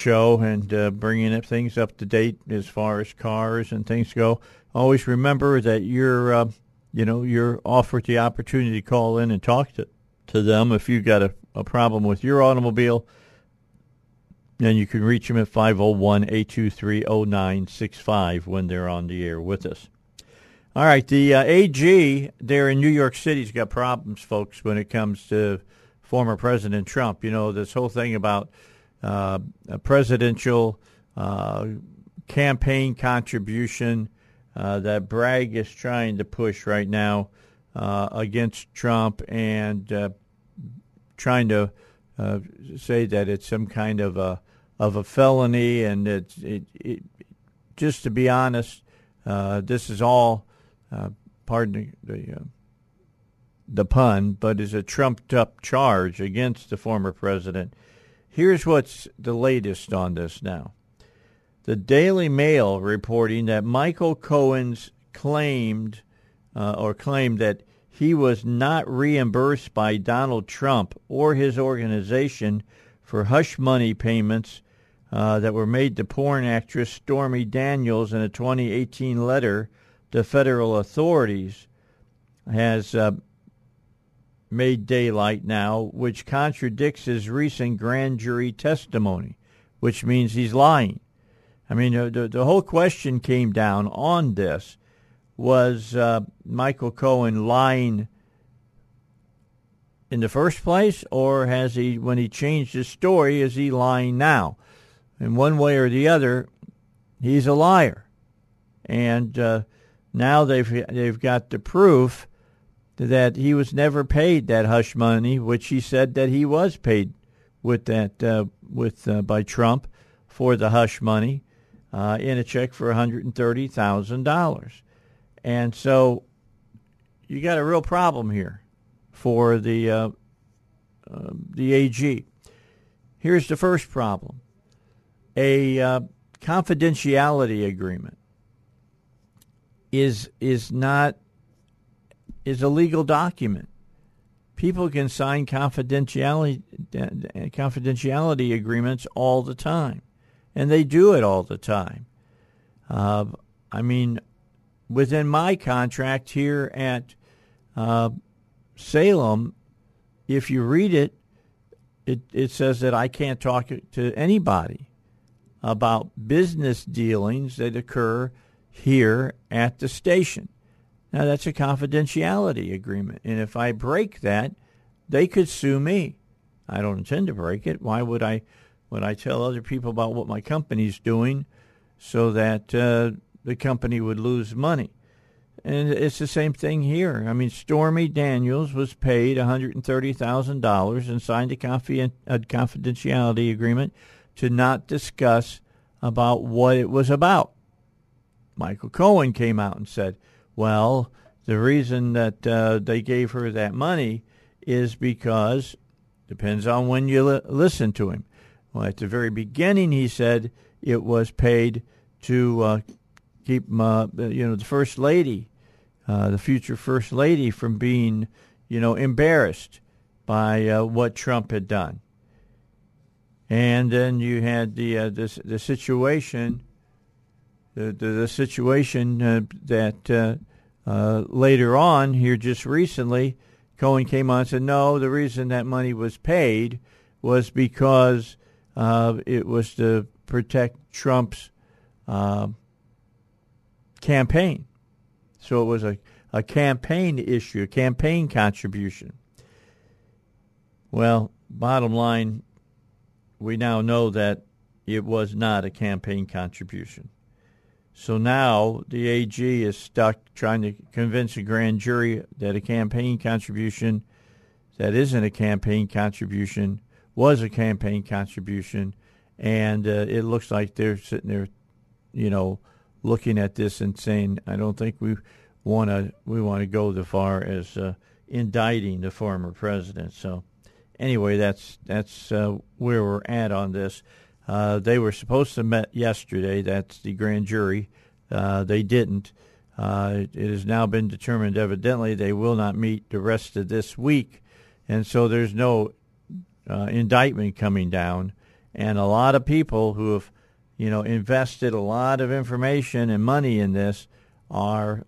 Show and uh, bringing up things up to date as far as cars and things go. Always remember that you're, uh, you know, you're offered the opportunity to call in and talk to, to them if you've got a, a problem with your automobile. And you can reach them at 501 823 0965 when they're on the air with us. All right, the uh, AG there in New York City's got problems, folks, when it comes to former President Trump. You know, this whole thing about uh, a presidential uh, campaign contribution uh, that Bragg is trying to push right now uh, against Trump and uh, trying to say that it's some kind of a of a felony, and it's it, it just to be honest, this is all pardon the the, uh, the pun, but is a trumped up charge against the former president. Here's what's the latest on this now. The Daily Mail reporting that Michael Cohen's claimed uh, or claimed that he was not reimbursed by Donald Trump or his organization for hush money payments uh, that were made to porn actress Stormy Daniels in a 2018 letter to federal authorities has uh, made daylight now, which contradicts his recent grand jury testimony, which means he's lying. I mean, the, the whole question came down on this was uh, Michael Cohen lying in the first place, or has he, when he changed his story, is he lying now? In one way or the other, he's a liar. And uh, now they've they've got the proof that he was never paid that hush money, which he said that he was paid with that uh, with uh, by Trump for the hush money uh, in a check for one hundred and thirty thousand dollars, and so you got a real problem here for the uh, uh, the AG. Here's the first problem: a uh, confidentiality agreement is is not is a legal document. People can sign confidentiality confidentiality agreements all the time, and they do it all the time. Uh, I mean, within my contract here at uh, Salem, if you read it, it, it says that I can't talk to anybody about business dealings that occur here at the station. Now, that's a confidentiality agreement. And if I break that, they could sue me. I don't intend to break it. Why would I, would I tell other people about what my company's doing so that uh, the company would lose money? And it's the same thing here. I mean, Stormy Daniels was paid $130,000 and signed a, a confidentiality agreement to not discuss about what it was about. Michael Cohen came out and said, well, the reason that uh, they gave her that money is because depends on when you li- listen to him. Well, at the very beginning, he said it was paid to uh, keep uh, you know the first lady, uh, the future first lady, from being you know embarrassed by uh, what Trump had done. And then you had the uh, the, the situation the, the, the situation that uh, later on here just recently, Cohen came on and said, no, the reason that money was paid was because uh, it was to protect Trump's uh, campaign. So it was a, a campaign issue, a campaign contribution. Well, bottom line, we now know that it was not a campaign contribution. So now the AG is stuck trying to convince a grand jury that a campaign contribution that isn't a campaign contribution was a campaign contribution and uh, it looks like they're sitting there, you know, looking at this and saying, "I don't think we want to we want to go the far as uh, indicting the former president." So, anyway, that's that's uh, where we're at on this. Uh, they were supposed to meet yesterday. That's the grand jury. Uh, they didn't. Uh, it has now been determined, evidently, they will not meet the rest of this week, and so there's no uh, indictment coming down. And a lot of people who have, you know, invested a lot of information and money in this are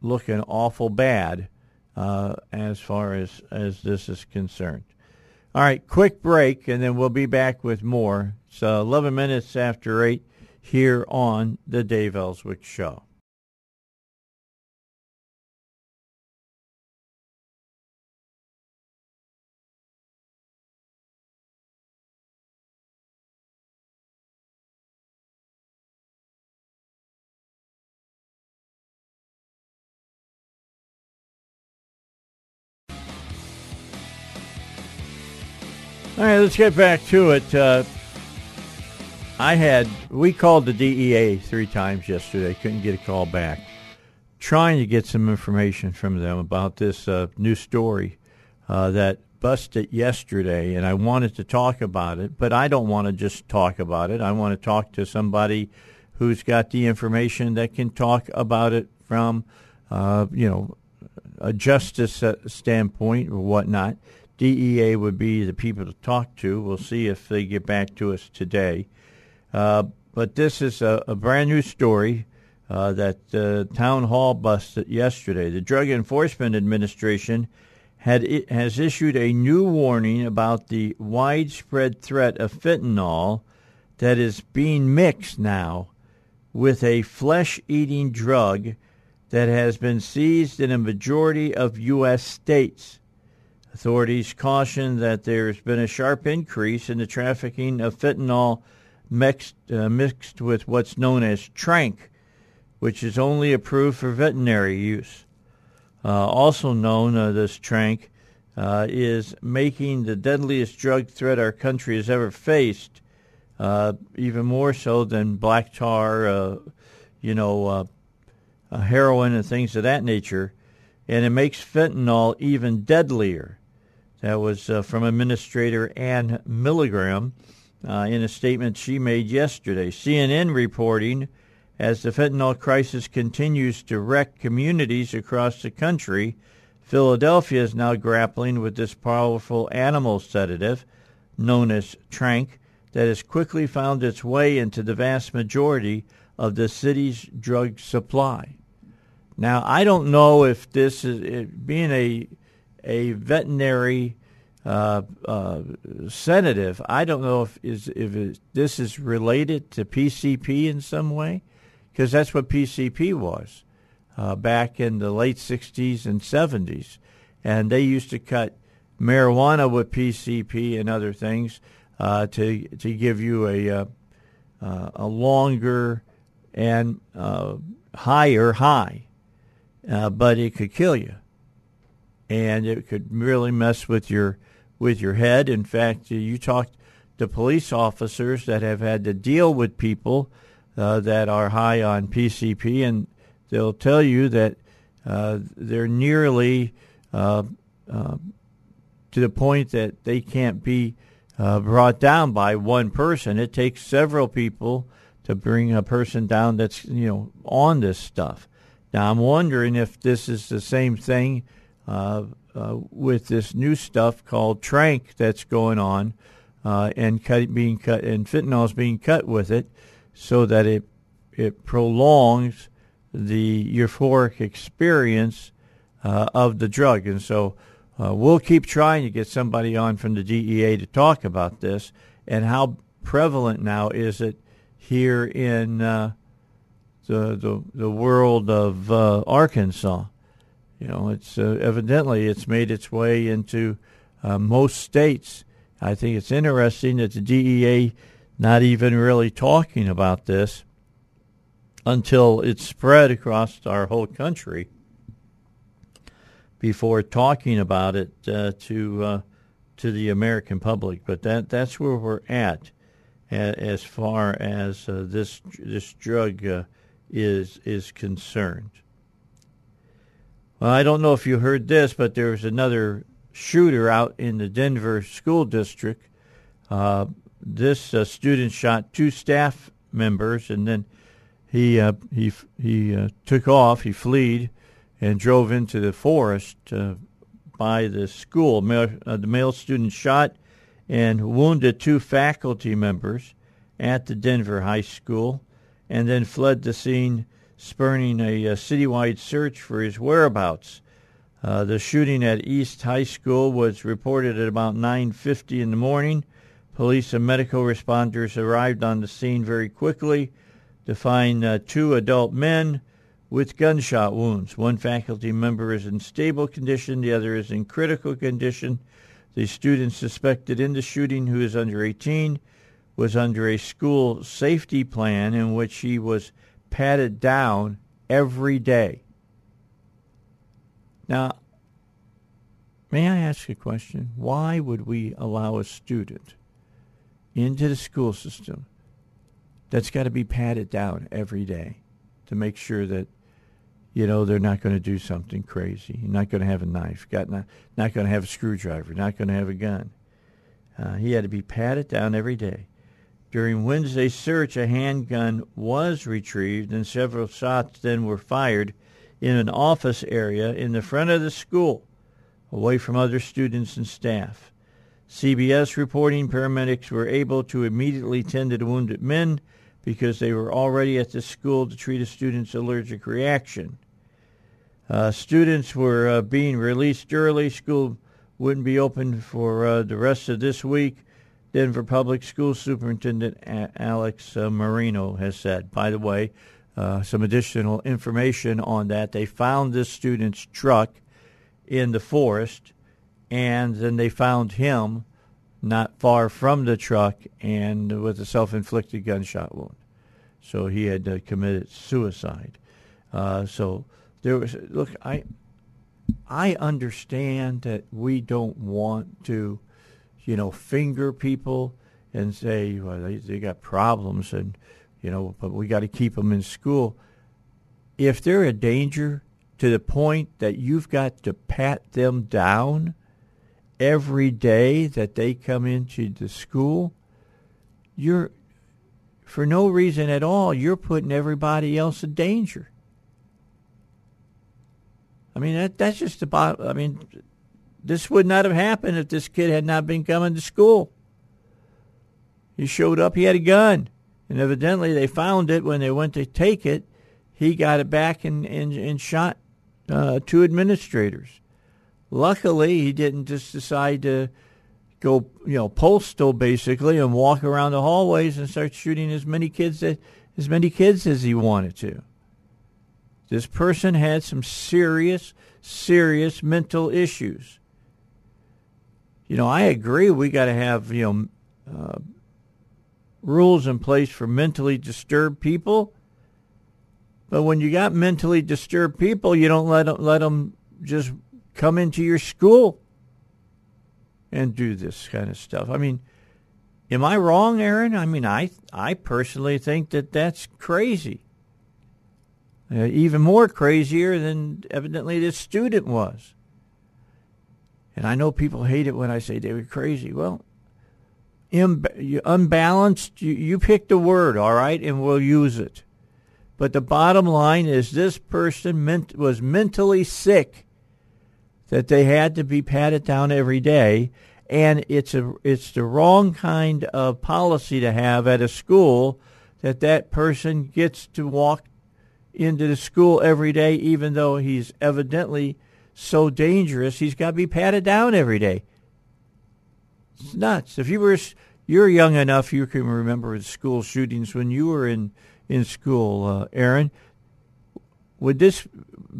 looking awful bad uh, as far as as this is concerned. All right, quick break, and then we'll be back with more. So 11 minutes after 8 here on the Dave Elswick Show. All right, let's get back to it. Uh, I had we called the DEA three times yesterday. Couldn't get a call back. Trying to get some information from them about this uh, new story uh, that busted yesterday, and I wanted to talk about it, but I don't want to just talk about it. I want to talk to somebody who's got the information that can talk about it from, uh, you know, a justice uh, standpoint or whatnot. DEA would be the people to talk to. We'll see if they get back to us today. Uh, but this is a, a brand new story uh, that uh, Townhall busted yesterday. The Drug Enforcement Administration had has issued a new warning about the widespread threat of fentanyl that is being mixed now with a flesh-eating drug that has been seized in a majority of U.S. states. Authorities caution that there's been a sharp increase in the trafficking of fentanyl mixed, uh, mixed with what's known as tranq, which is only approved for veterinary use. Uh, also known, uh, this tranq uh, is making the deadliest drug threat our country has ever faced, uh, even more so than black tar, uh, you know, heroin and things of that nature. And it makes fentanyl even deadlier. That was from Administrator Anne Milgram uh, in a statement she made yesterday. CNN reporting as the fentanyl crisis continues to wreck communities across the country, Philadelphia is now grappling with this powerful animal sedative known as Tranq, that has quickly found its way into the vast majority of the city's drug supply. Now, I don't know if this is being a a veterinary uh, uh, sedative. I don't know if is if it, this is related to PCP in some way, because that's what PCP was uh, back in the late '60s and '70s, and they used to cut marijuana with PCP and other things uh, to to give you a uh, uh, a longer and higher high, but it could kill you and it could really mess with your with your head. In fact, you talk to police officers that have had to deal with people uh, that are high on PCP, and they'll tell you that uh, they're nearly uh, uh, to the point that they can't be uh, brought down by one person. It takes several people to bring a person down that's you know on this stuff. Now I'm wondering if this is the same thing uh, with this new stuff called Tranq that's going on, uh, and cut, being cut, and fentanyl is being cut with it, so that it it prolongs the euphoric experience uh, of the drug. And so uh, we'll keep trying to get somebody on from the DEA to talk about this and how prevalent now is it here in uh, the, the the world of uh, Arkansas. You know, it's uh, evidently it's made its way into uh, most states. I think it's interesting that the DEA not even really talking about this until it spread across our whole country before talking about it uh, to uh, to the American public. But that that's where we're at, as far as uh, this this drug uh, is is concerned. Well, I don't know if you heard this, but there was another shooter out in the Denver school district. Uh, this uh, student shot two staff members, and then he uh, he he uh, took off. He fled and drove into the forest uh, by the school. Uh, the male student shot and wounded two faculty members at the Denver High School, and then fled the scene, spurning a, a citywide search for his whereabouts. Uh, the shooting at East High School was reported at about 9:50 in the morning. Police and medical responders arrived on the scene very quickly to find uh, two adult men with gunshot wounds. One faculty member is in stable condition, the other is in critical condition. The student suspected in the shooting, who is under 18, was under a school safety plan in which he was patted down every day. Now, may I ask a question? Why would we allow a student into the school system that's got to be patted down every day to make sure that you know they're not going to do something crazy. You're not going to have a knife. Got not not going to have a screwdriver. Not going to have a gun. Uh, he had to be patted down every day. During Wednesday's search, a handgun was retrieved, and several shots then were fired in an office area in the front of the school, away from other students and staff. CBS reporting paramedics were able to immediately tend to the wounded men because they were already at the school to treat a student's allergic reaction. Uh, students were uh, being released early. School wouldn't be open for uh, the rest of this week. Denver Public School Superintendent Alex uh, Marrero has said. By the way, uh, some additional information on that. They found this student's truck in the forest, and then they found him not far from the truck and with a self-inflicted gunshot wound. So he had uh, committed suicide. Uh, so there was look, I I understand that we don't want to, you know, finger people and say well they they got problems and you know, but we got to keep them in school. If they're a danger to the point that you've got to pat them down every day that they come into the school, you're for no reason at all, you're putting everybody else in danger. I mean, that, that's just about, I mean, this would not have happened if this kid had not been coming to school. He showed up, he had a gun. And evidently they found it when they went to take it. He got it back and, and, and shot uh, two administrators. Luckily, he didn't just decide to go, you know, postal basically and walk around the hallways and start shooting as many kids as, as many kids as he wanted to. This person had some serious, serious mental issues. You know, I agree we got to have, you know, uh, rules in place for mentally disturbed people. But when you got mentally disturbed people, you don't let them, let them just come into your school and do this kind of stuff. I mean, am I wrong, Aaron? I mean, I I personally think that that's crazy. Uh, even more crazier than evidently this student was. And I know people hate it when I say they were crazy. Well, Im- unbalanced, you, you pick the word, all right, and we'll use it. But the bottom line is this person was mentally sick that they had to be patted down every day and it's a it's the wrong kind of policy to have at a school that that person gets to walk into the school every day even though he's evidently so dangerous he's got to be patted down every day. It's nuts. If you were you're young enough you can remember the school shootings when you were in in school uh, Aaron. Would this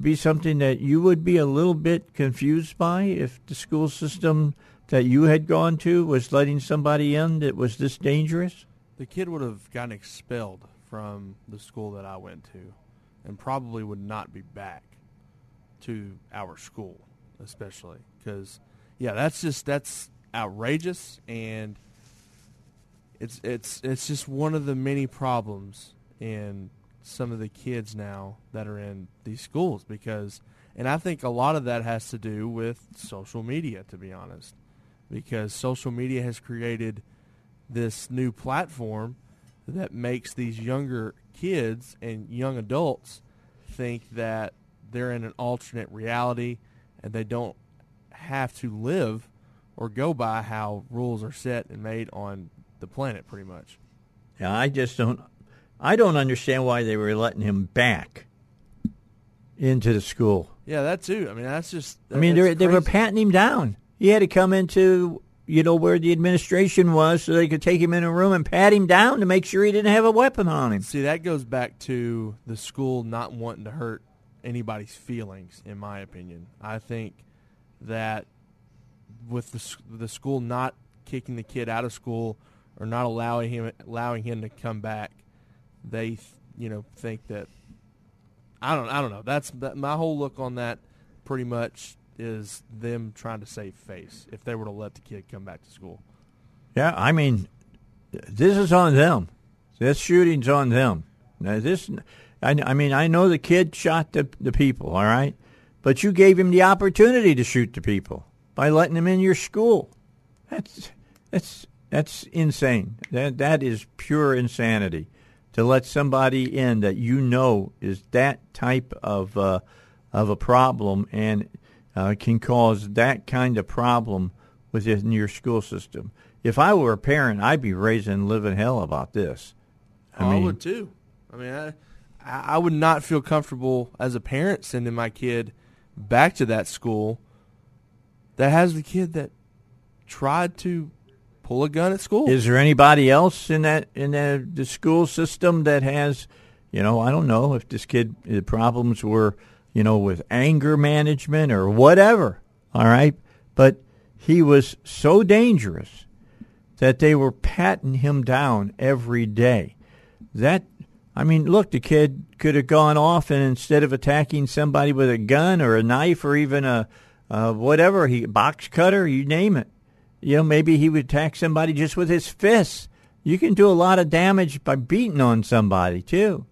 be something that you would be a little bit confused by if the school system that you had gone to was letting somebody in that was this dangerous? The kid would have gotten expelled from the school that I went to and probably would not be back to our school, especially because, yeah, that's just, that's outrageous. And it's it's it's just one of the many problems in some of the kids now that are in these schools because and I think a lot of that has to do with social media to be honest because social media has created this new platform that makes these younger kids and young adults think that they're in an alternate reality and they don't have to live or go by how rules are set and made on the planet pretty much. Yeah, I just don't I don't understand why they were letting him back into the school. Yeah, that too. I mean, that's just. I mean, they were patting him down. He had to come into you know where the administration was so they could take him in a room and pat him down to make sure he didn't have a weapon on him. See, that goes back to the school not wanting to hurt anybody's feelings. In my opinion, I think that with the the school not kicking the kid out of school or not allowing him allowing him to come back, they you know think that I don't I don't know. That's that, my whole look on that. Pretty much is them trying to save face if they were to let the kid come back to school. Yeah, I mean, this is on them. This shooting's on them. Now this, I, I mean, I know the kid shot the the people, all right, but you gave him the opportunity to shoot the people by letting him in your school. That's that's that's insane. That that is pure insanity to let somebody in that you know is that type of uh, of a problem and uh, can cause that kind of problem within your school system. If I were a parent, I'd be raising living hell about this. I I mean, would too. I mean, I, I would not feel comfortable as a parent sending my kid back to that school that has the kid that tried to pull a gun at school. Is there anybody else in that in the, the school system that has, you know, I don't know if this kid the problems were, you know, with anger management or whatever. All right, but he was so dangerous that they were patting him down every day. That I mean, look, the kid could have gone off and instead of attacking somebody with a gun or a knife or even a uh, whatever he box cutter, you name it. You know, maybe he would attack somebody just with his fists. You can do a lot of damage by beating on somebody too.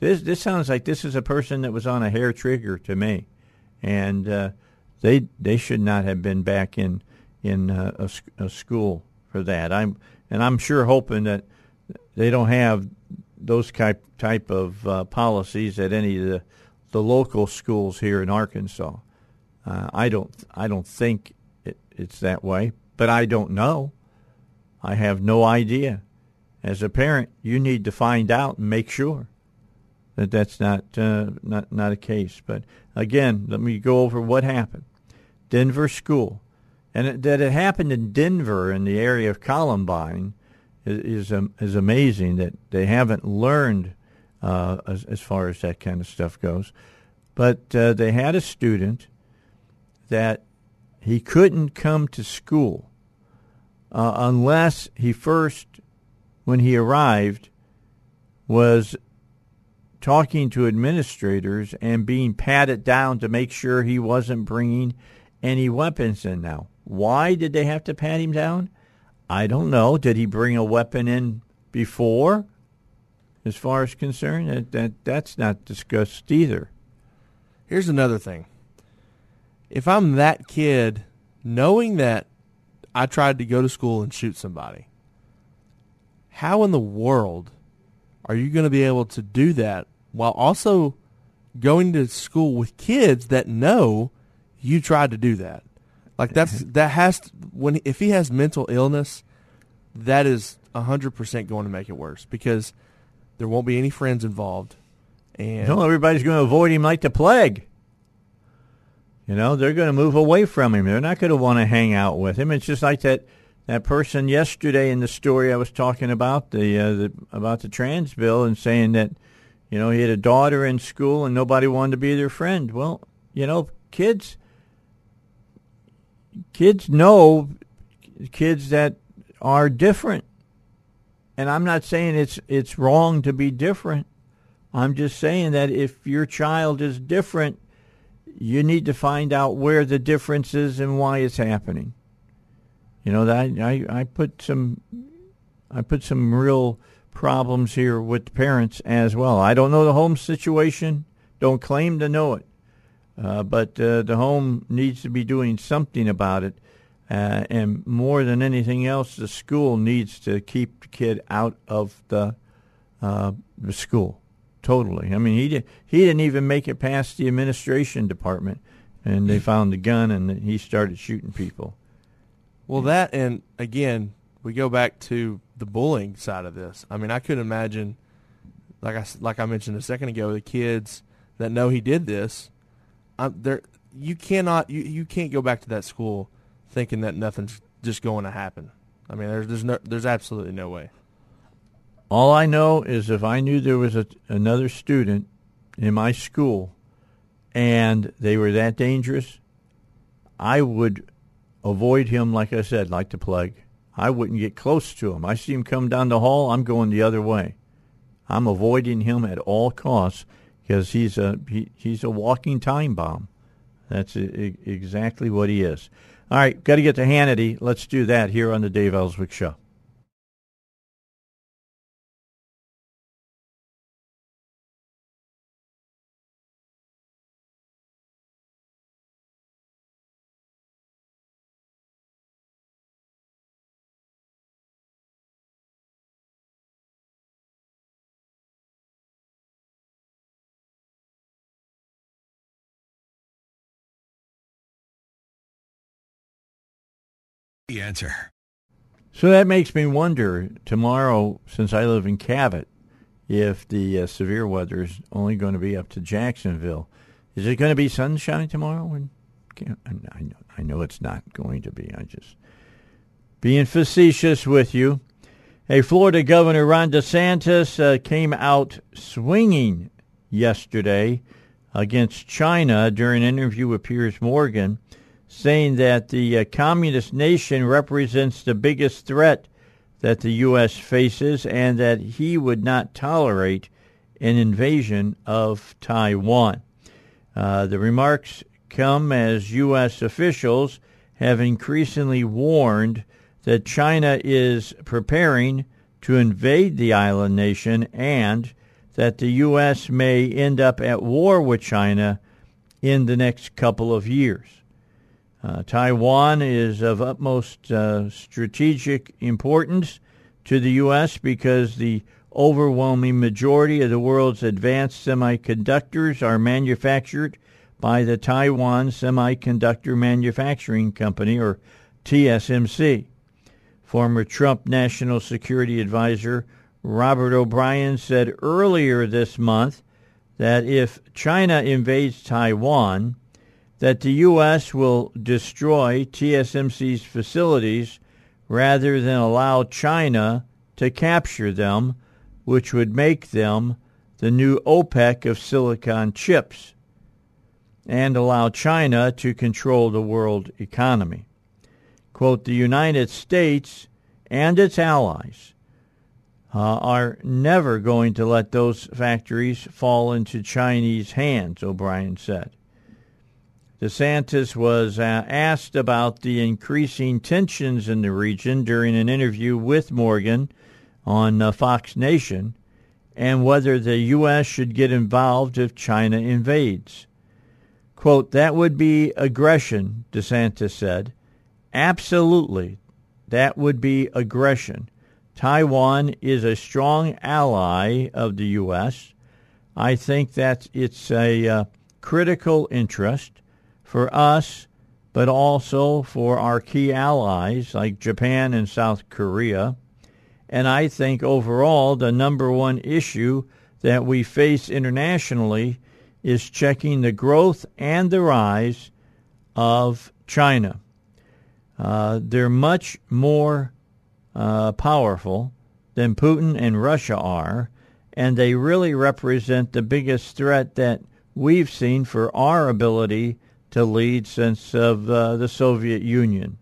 This this sounds like this is a person that was on a hair trigger to me, and uh, they they should not have been back in in uh, a, a school for that. I'm and I'm sure hoping that they don't have those type type of uh, policies at any of the the local schools here in Arkansas. Uh, I don't I don't think it, it's that way, but I don't know. I have no idea. As a parent, you need to find out and make sure that that's not uh, not not a case. But again, let me go over what happened. Denver school, and it, that it happened in Denver in the area of Columbine is is, um, is amazing that they haven't learned uh, as, as far as that kind of stuff goes. But uh, they had a student that he couldn't come to school uh, unless he first, when he arrived, was talking to administrators and being patted down to make sure he wasn't bringing any weapons in. Now, why did they have to pat him down? I don't know. Did he bring a weapon in before? As far as concerned, that, that that's not discussed either. Here's another thing. If I'm that kid, knowing that I tried to go to school and shoot somebody, how in the world are you going to be able to do that while also going to school with kids that know you tried to do that? Like that's that has to, when if he has mental illness, that is hundred percent going to make it worse because there won't be any friends involved, and No, everybody's going to avoid him like the plague. You know, they're going to move away from him. They're not going to want to hang out with him. It's just like that that person yesterday in the story I was talking about the, uh, the about the trans bill and saying that you know he had a daughter in school and nobody wanted to be their friend. Well, you know, kids kids know kids that are different. And I'm not saying it's it's wrong to be different. I'm just saying that if your child is different, you need to find out where the difference is and why it's happening. You know, that I, I, put some I put some real problems here with parents as well. I don't know the home situation. Don't claim to know it. Uh, but uh, the home needs to be doing something about it. Uh, and more than anything else, the school needs to keep the kid out of the uh, the school totally. I mean, he did, he didn't even make it past the administration department, and they found the gun and he started shooting people. Well, that and again, we go back to the bullying side of this. I mean, I could imagine, like I like I mentioned a second ago, the kids that know he did this. Um, there, you cannot you, you can't go back to that school thinking that nothing's just going to happen. I mean, there's there's no there's absolutely no way. All I know is if I knew there was a, another student in my school and they were that dangerous, I would avoid him, like I said, like the plague. I wouldn't get close to him. I see him come down the hall, I'm going the other way. I'm avoiding him at all costs because he's a he, he's a walking time bomb. That's exactly what he is. All right, got to get to Hannity. Let's do that here on the Dave Elswick Show. The answer. So that makes me wonder tomorrow, since I live in Cabot, if the uh, severe weather is only going to be up to Jacksonville. Is it going to be sunshine tomorrow? And I know, I know it's not going to be. I just being facetious with you. A Florida Governor Ron DeSantis uh, came out swinging yesterday against China during an interview with Piers Morgan saying that the uh, communist nation represents the biggest threat that the U.S. faces and that he would not tolerate an invasion of Taiwan. Uh, the remarks come as U.S. officials have increasingly warned that China is preparing to invade the island nation and that the U.S. may end up at war with China in the next couple of years. Uh, Taiwan is of utmost uh, strategic importance to the U.S. because the overwhelming majority of the world's advanced semiconductors are manufactured by the Taiwan Semiconductor Manufacturing Company, or TSMC. Former Trump National Security Advisor Robert O'Brien said earlier this month that if China invades Taiwan, that the U.S. will destroy TSMC's facilities rather than allow China to capture them, which would make them the new OPEC of silicon chips and allow China to control the world economy. Quote, the United States and its allies uh, are never going to let those factories fall into Chinese hands, O'Brien said. DeSantis was uh, asked about the increasing tensions in the region during an interview with Morgan on uh, Fox Nation and whether the U.S. should get involved if China invades. Quote, that would be aggression, DeSantis said. Absolutely, that would be aggression. Taiwan is a strong ally of the U.S. I think that it's a uh, critical interest for us, but also for our key allies like Japan and South Korea. And I think overall, the number one issue that we face internationally is checking the growth and the rise of China. Uh, they're much more uh, powerful than Putin and Russia are, and they really represent the biggest threat that we've seen for our ability to lead since of uh, the Soviet Union.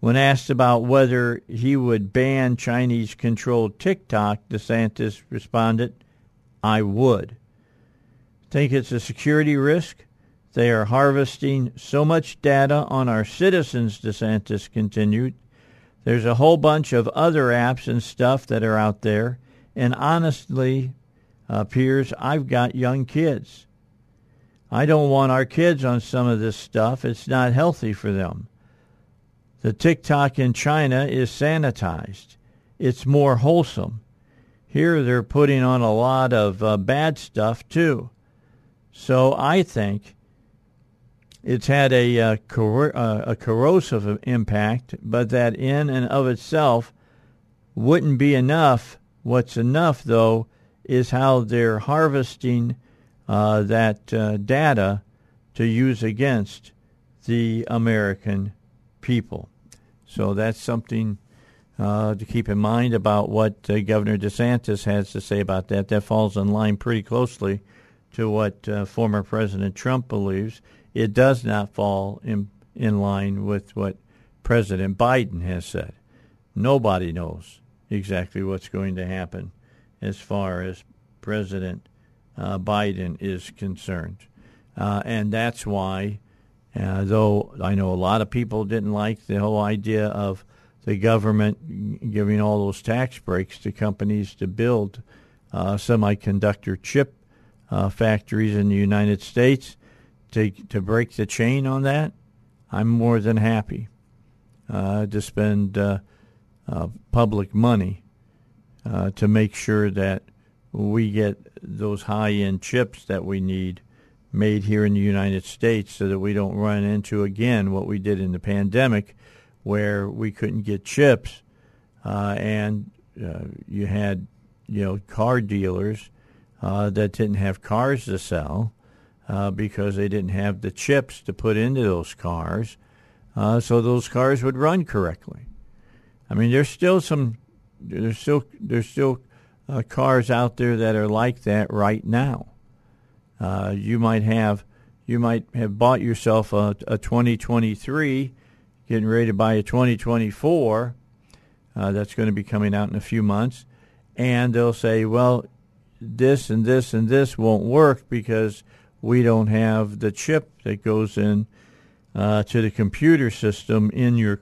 When asked about whether he would ban Chinese-controlled TikTok, DeSantis responded, "I would." Think it's a security risk? They are harvesting so much data on our citizens, DeSantis continued. There's a whole bunch of other apps and stuff that are out there. And honestly, uh, Piers, I've got young kids. I don't want our kids on some of this stuff. It's not healthy for them. The TikTok in China is sanitized. It's more wholesome. Here they're putting on a lot of uh, bad stuff too. So I think it's had a, uh, cor- uh, a corrosive impact, but that in and of itself wouldn't be enough. What's enough, though, is how they're harvesting uh, that uh, data to use against the American people. So that's something uh, to keep in mind about what uh, Governor DeSantis has to say about that. That falls in line pretty closely to what uh, former President Trump believes. It does not fall in in line with what President Biden has said. Nobody knows exactly what's going to happen as far as President Biden is concerned, uh, and that's why. Uh, though I know a lot of people didn't like the whole idea of the government giving all those tax breaks to companies to build uh, semiconductor chip uh, factories in the United States to to break the chain on that, I'm more than happy uh, to spend uh, uh, public money uh, to make sure that we get those high-end chips that we need made here in the United States, so that we don't run into again what we did in the pandemic, where we couldn't get chips, uh, and uh, you had you know car dealers that didn't have cars to sell uh, because they didn't have the chips to put into those cars, uh, so those cars would run correctly. I mean, there's still some, there's still there's still uh, cars out there that are like that right now. Uh, you might have you might have bought yourself a, a 2023, getting ready to buy a 2024. Uh, that's going to be coming out in a few months, and they'll say, well, this and this and this won't work because we don't have the chip that goes in uh, to the computer system in your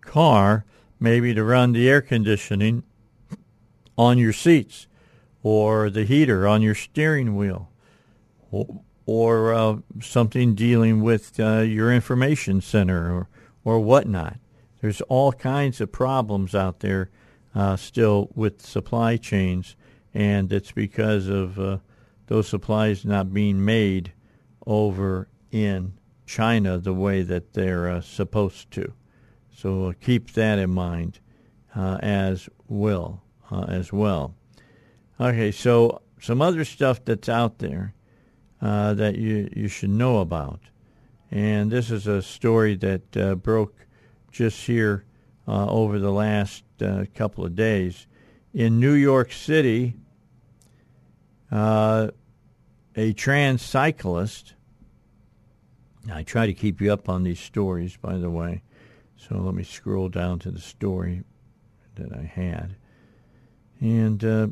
car, maybe to run the air conditioning on your seats or the heater on your steering wheel or, or uh, something dealing with uh, your information center or, or whatnot. There's all kinds of problems out there uh, still with supply chains, and it's because of uh, those supplies not being made over in China the way that they're uh, supposed to. So keep that in mind uh, as well. Uh, as well. Okay, so some other stuff that's out there uh, that you you should know about, and this is a story that uh, broke just here over the last couple of days in New York City. Uh, a trans cyclist. I try to keep you up on these stories, by the way. So let me scroll down to the story that I had. And uh,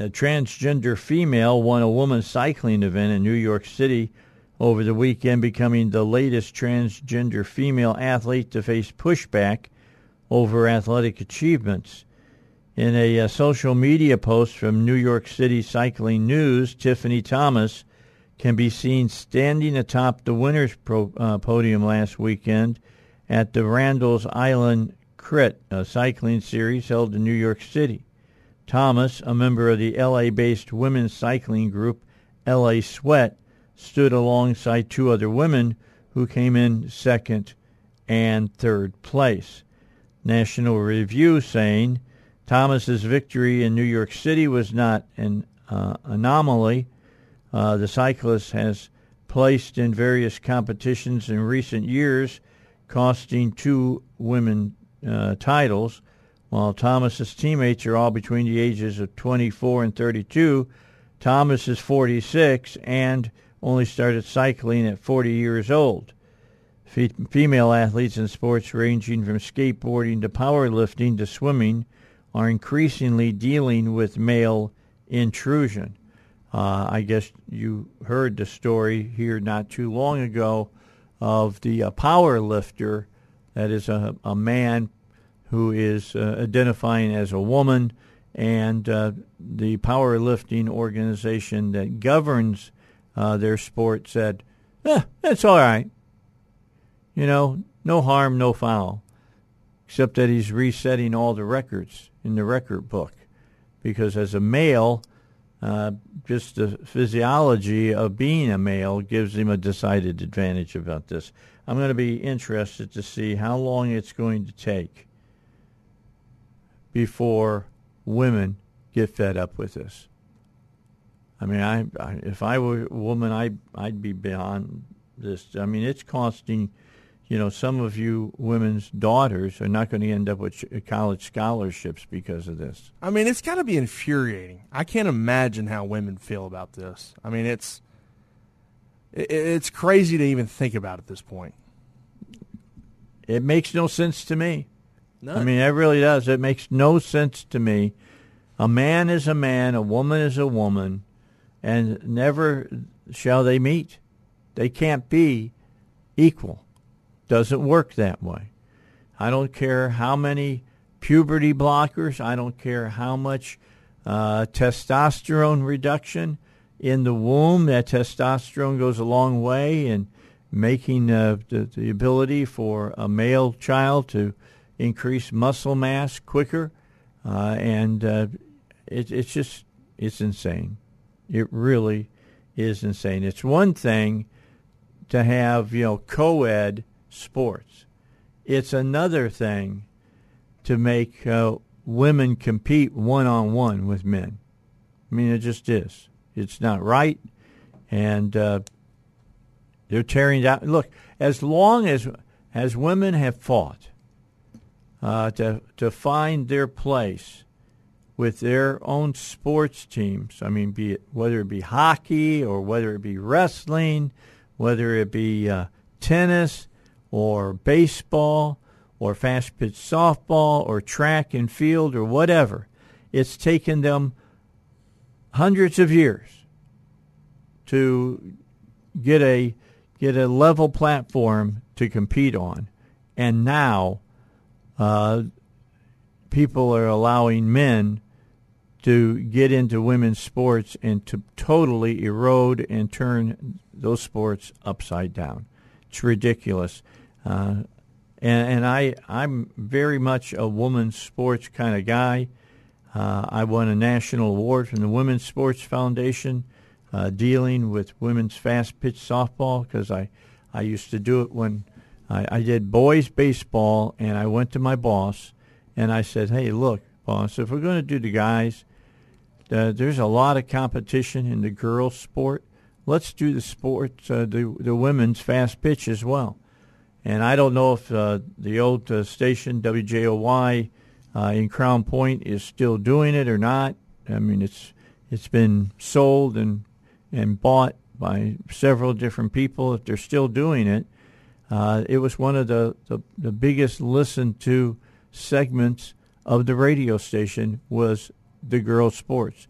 a transgender female won a women's cycling event in New York City over the weekend, becoming the latest transgender female athlete to face pushback over athletic achievements. In a, uh, social media post from New York City Cycling News, Tiffany Thomas can be seen standing atop the winners' pro, uh, podium last weekend at the Randall's Island Crit, a cycling series held in New York City. Thomas, a member of the LA-based women's cycling group LA Sweat, stood alongside two other women who came in second and third place. National Review saying Thomas's victory in New York City was not an uh, anomaly. Uh, the cyclist has placed in various competitions in recent years, costing two women uh, titles. While Thomas's teammates are all between the ages of 24 and 32, Thomas is 46 and only started cycling at 40 years old. female athletes in sports ranging from skateboarding to powerlifting to swimming are increasingly dealing with male intrusion. Uh, I guess you heard the story here not too long ago of the uh, power lifter that is a, a man who is uh, identifying as a woman, and uh, the powerlifting organization that governs uh, their sport said, eh, that's all right. You know, no harm, no foul, except that he's resetting all the records in the record book. Because as a male, uh, just the physiology of being a male gives him a decided advantage about this. I'm going to be interested to see how long it's going to take before women get fed up with this. I mean, I, I if I were a woman, I I'd be beyond this. I mean, it's costing, you know, some of you women's daughters are not going to end up with college scholarships because of this. I mean, it's got to be infuriating. I can't imagine how women feel about this. I mean, it's it's crazy to even think about at this point. It makes no sense to me. None. I mean, it really does. It makes no sense to me. A man is a man, a woman is a woman, and never shall they meet. They can't be equal. Doesn't work that way. I don't care how many puberty blockers. I don't care how much uh, testosterone reduction in the womb. That testosterone goes a long way in making uh, the, the ability for a male child to increase muscle mass quicker, uh, and uh, it, it's just it's insane. It really is insane. It's one thing to have you know co-ed sports. It's another thing to make uh, women compete one on one with men. I mean, it just is. It's not right, and uh, they're tearing down. Look, as long as as women have fought uh, to to find their place with their own sports teams. I mean, be it whether it be hockey or whether it be wrestling, whether it be uh, tennis or baseball or fast pitch softball or track and field or whatever. It's taken them hundreds of years to get a get a level platform to compete on, and now uh, people are allowing men to get into women's sports and to totally erode and turn those sports upside down. It's ridiculous. Uh, and, and I, I'm very much a women's sports kind of guy. Uh, I won a national award from the Women's Sports Foundation uh, dealing with women's fast pitch softball because I, I used to do it when I, I did boys baseball, and I went to my boss and I said, "Hey, look, boss, if we're going to do the guys, uh, there's a lot of competition in the girls' sport. Let's do the sports, uh, the the women's fast pitch as well." And I don't know if uh, the old uh, station WJOY uh, in Crown Point is still doing it or not. I mean, it's it's been sold and and bought by several different people. If they're still doing it, uh, it was one of the, the, the biggest listened to segments of the radio station was the girls' sports.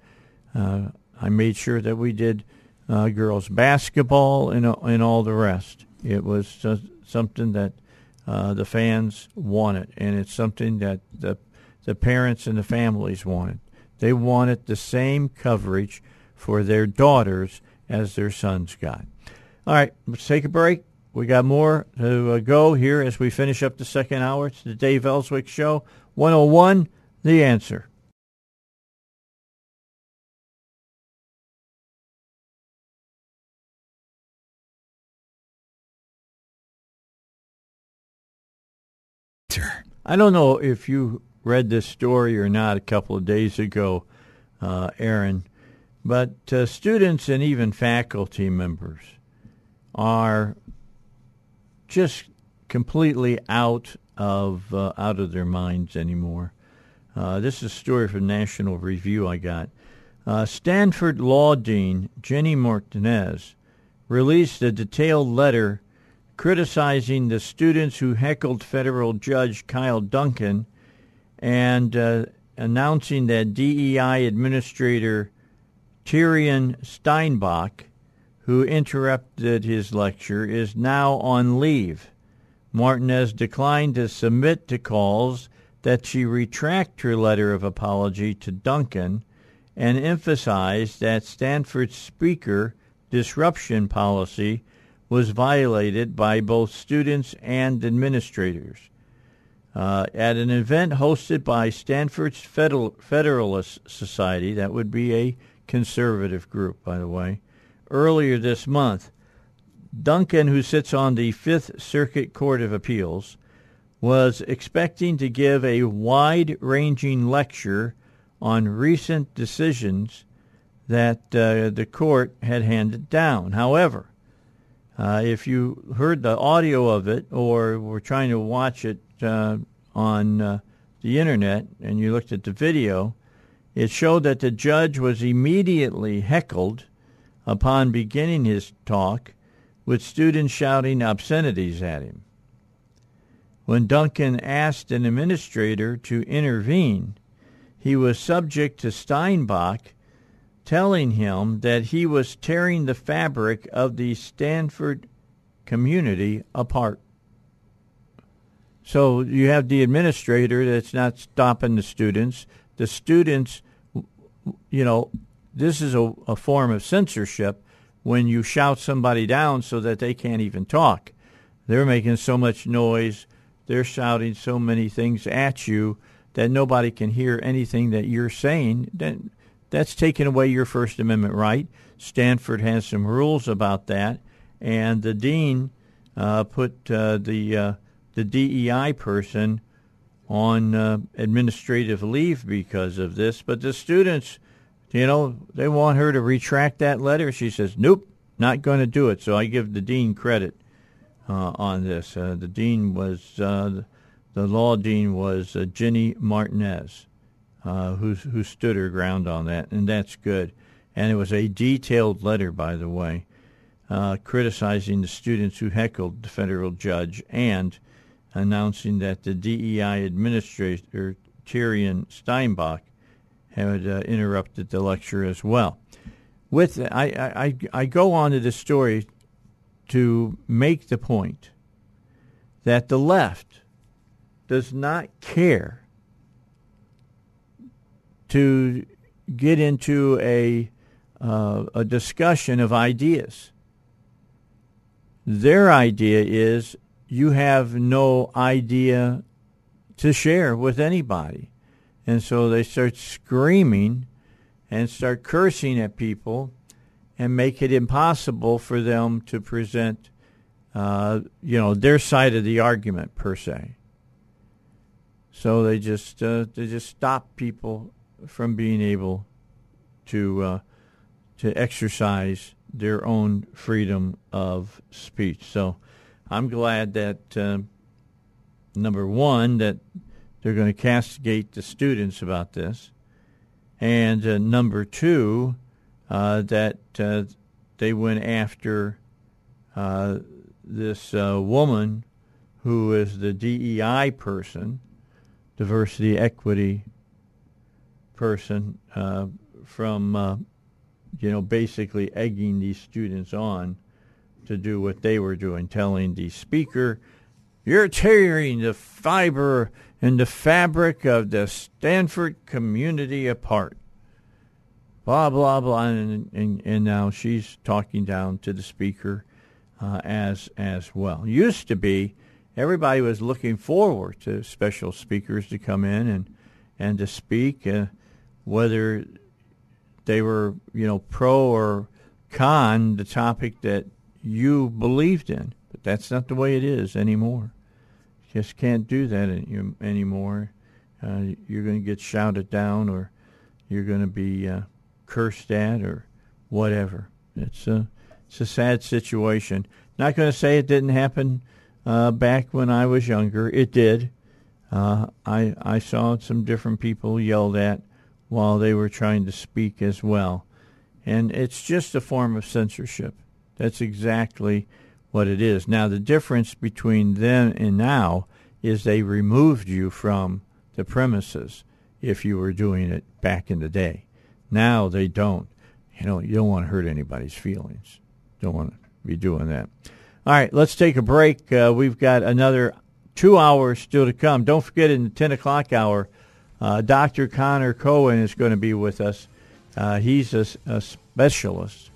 Uh, I made sure that we did uh, girls' basketball and, and all the rest. It was something that uh, the fans wanted, and it's something that the the parents and the families wanted. They wanted the same coverage for their daughters as their sons got. All right, let's take a break. We got more to uh, go here as we finish up the second hour. It's the Dave Elswick Show, 101, The Answer. I don't know if you read this story or not a couple of days ago, uh, Aaron, but uh, students and even faculty members are just completely out of uh, out of their minds anymore. Uh, this is a story from National Review I got. Uh, Stanford law dean Jenny Martinez released a detailed letter criticizing the students who heckled federal judge Kyle Duncan and uh, announcing that DEI administrator Tirien Steinbach who interrupted his lecture, is now on leave Martinez declined to submit to calls that she retract her letter of apology to Duncan and emphasized that Stanford's speaker disruption policy was violated by both students and administrators. Uh, at an event hosted by Stanford's Federal, Federalist Society, that would be a conservative group, by the way, earlier this month, Duncan, who sits on the Fifth Circuit Court of Appeals, was expecting to give a wide ranging lecture on recent decisions that uh, the court had handed down. However, uh, if you heard the audio of it or were trying to watch it uh, on uh, the internet and you looked at the video, it showed that the judge was immediately heckled upon beginning his talk with students shouting obscenities at him. When Duncan asked an administrator to intervene, he was subject to Steinbach telling him that he was tearing the fabric of the Stanford community apart. So you have the administrator that's not stopping the students. The students, you know, this is a, a form of censorship when you shout somebody down so that they can't even talk. They're making so much noise, they're shouting so many things at you that nobody can hear anything that you're saying. Then that's taking away your First Amendment right. Stanford has some rules about that, and the dean uh, put uh, the uh, the DEI person on uh, administrative leave because of this. But the students you know, they want her to retract that letter. She says, nope, not going to do it. So I give the dean credit uh, on this. Uh, the dean was, uh, the law dean was uh, Jenny Martinez, uh, who, who stood her ground on that, and that's good. And it was a detailed letter, by the way, uh, criticizing the students who heckled the federal judge and announcing that the DEI administrator, Tirien Steinbach, had uh, interrupted the lecture as well. With I, I, I go on to this story to make the point that the left does not care to get into a uh, a discussion of ideas. Their idea is you have no idea to share with anybody. And so they start screaming and start cursing at people and make it impossible for them to present, uh, you know, their side of the argument per se. So they just uh, they just stop people from being able to uh, to exercise their own freedom of speech. So I'm glad that uh, number one that they're going to castigate the students about this. And uh, number two, uh, that uh, they went after uh, this woman who is the DEI person, diversity equity person, from you know basically egging these students on to do what they were doing, telling the speaker, "You're tearing the fiber and the fabric of the Stanford community apart. Blah, blah, blah. And, and, and now she's talking down to the speaker uh, as, as well. Used to be, everybody was looking forward to special speakers to come in and, and to speak, uh, whether they were, you know, pro or con the topic that you believed in. But that's not the way it is anymore You just can't do that any, anymore. Uh, you're going to get shouted down, or you're going to be uh, cursed at, or whatever. It's a it's a sad situation. Not going to say it didn't happen uh, back when I was younger. It did. Uh, I I saw some different people yelled at while they were trying to speak as well, and it's just a form of censorship. That's exactly what it is. Now, the difference between then and now is they removed you from the premises if you were doing it back in the day. Now they don't. You know, you don't want to hurt anybody's feelings. Don't want to be doing that. All right, let's take a break. Uh, we've got another two hours still to come. Don't forget in the 10 o'clock hour, uh, Dr. Connor Cohen is going to be with us. Uh, he's a, a, specialist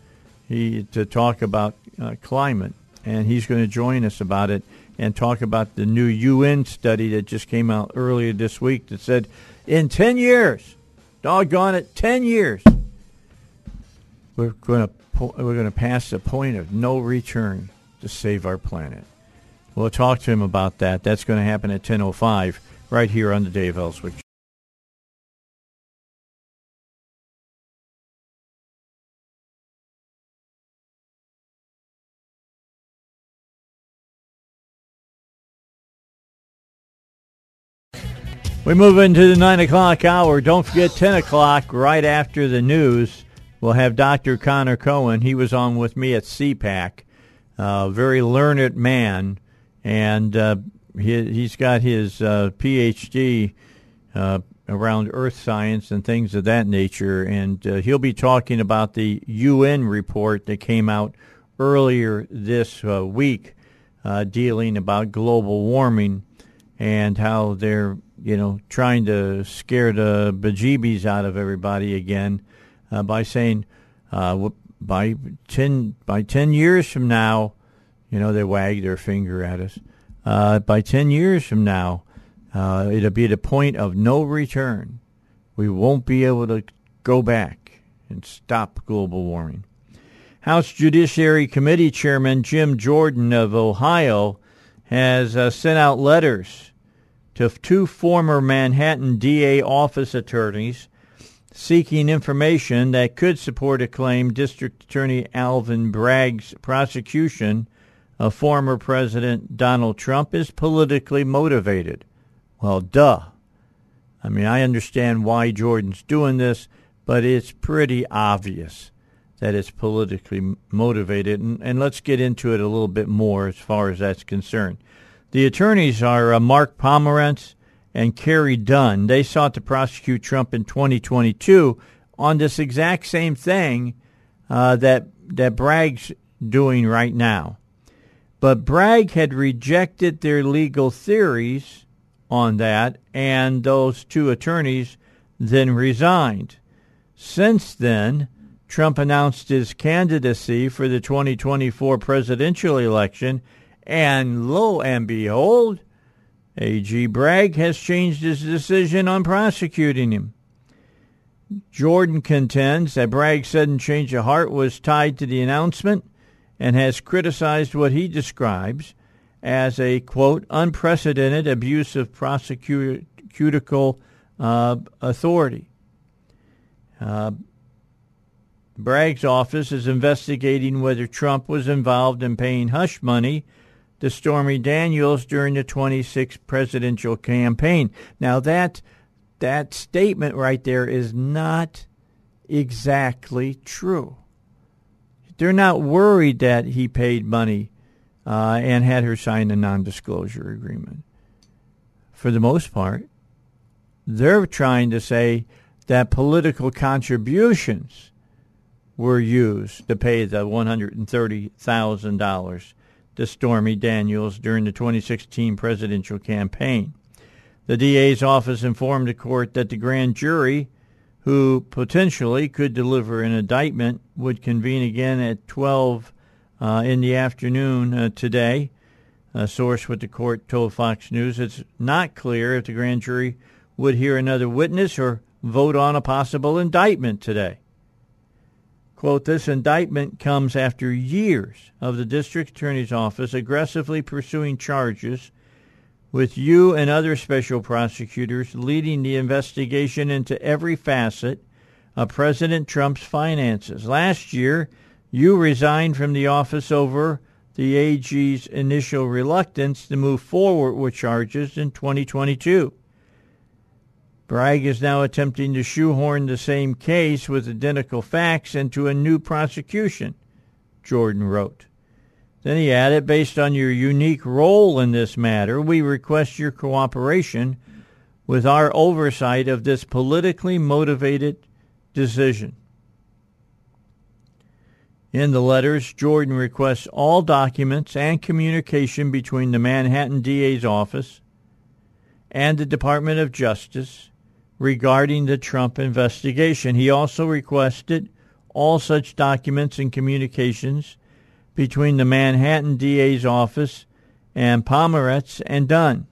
he to talk about uh, climate, and he's going to join us about it and talk about the new UN study that just came out earlier this week that said in 10 years, doggone it, 10 years, we're going to we're going to pass the point of no return to save our planet. We'll talk to him about that. That's going to happen at 10:05 right here on the Dave Elswick We move into the 9 o'clock hour. Don't forget 10 o'clock right after the news. We'll have Dr. Connor Cohen. He was on with me at CPAC. A uh, very learned man. And uh, he, has got his uh, PhD uh, around earth science and things of that nature. And uh, he'll be talking about the UN report that came out earlier this uh, week dealing about global warming and how they're you know, trying to scare the bejeebies out of everybody again uh, by saying uh, by ten by ten years from now, you know, they wag their finger at us. Uh, by ten years from now, uh, it'll be the point of no return. We won't be able to go back and stop global warming. House Judiciary Committee Chairman Jim Jordan of Ohio has uh, sent out letters to two former Manhattan DA office attorneys seeking information that could support a claim District Attorney Alvin Bragg's prosecution of former President Donald Trump is politically motivated. Well, duh. I mean, I understand why Jordan's doing this, but it's pretty obvious that it's politically motivated. And, and let's get into it a little bit more as far as that's concerned. The attorneys are uh, Mark Pomerantz and Carey Dunne. They sought to prosecute Trump in 2022 on this exact same thing uh, that that Bragg's doing right now. But Bragg had rejected their legal theories on that, and those two attorneys then resigned. Since then, Trump announced his candidacy for the 2024 presidential election and lo and behold, A.G. Bragg has changed his decision on prosecuting him. Jordan contends that Bragg's sudden change of heart was tied to the announcement and has criticized what he describes as a, quote, unprecedented abuse of prosecutorial uh, authority. Uh, Bragg's office is investigating whether Trump was involved in paying hush money to Stormy Daniels during the 26th presidential campaign. Now that that statement right there is not exactly true. They're not worried that he paid money uh, and had her sign a non-disclosure agreement. For the most part, they're trying to say that political contributions were used to pay the one hundred and thirty thousand dollars to Stormy Daniels during the 2016 presidential campaign. The DA's office informed the court that the grand jury, who potentially could deliver an indictment, would convene again at 12 uh, in the afternoon uh, today. A source with the court told Fox News it's not clear if the grand jury would hear another witness or vote on a possible indictment today. Quote, this indictment comes after years of the district attorney's office aggressively pursuing charges with you and other special prosecutors leading the investigation into every facet of President Trump's finances. Last year, you resigned from the office over the AG's initial reluctance to move forward with charges in 2022. Bragg is now attempting to shoehorn the same case with identical facts into a new prosecution, Jordan wrote. Then he added, based on your unique role in this matter, we request your cooperation with our oversight of this politically motivated decision. In the letters, Jordan requests all documents and communication between the Manhattan DA's office and the Department of Justice regarding the Trump investigation. He also requested all such documents and communications between the Manhattan DA's office and Pomerantz and Dunne.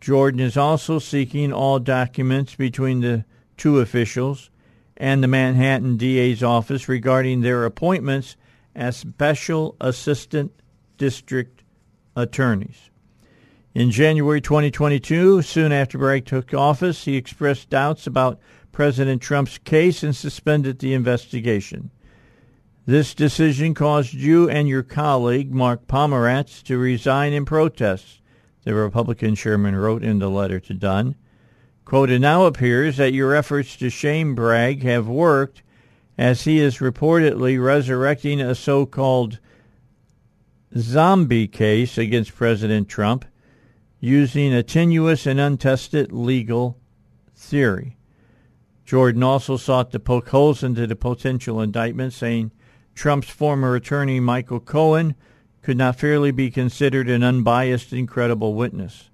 Jordan is also seeking all documents between the two officials and the Manhattan DA's office regarding their appointments as special assistant district attorneys. In January 2022, soon after Bragg took office, he expressed doubts about President Trump's case and suspended the investigation. This decision caused you and your colleague, Mark Pomerantz, to resign in protest, the Republican chairman wrote in the letter to Dunne. Quote, it now appears that your efforts to shame Bragg have worked as he is reportedly resurrecting a so-called zombie case against President Trump using a tenuous and untested legal theory. Jordan also sought to poke holes into the potential indictment, saying Trump's former attorney, Michael Cohen, could not fairly be considered an unbiased and credible witness.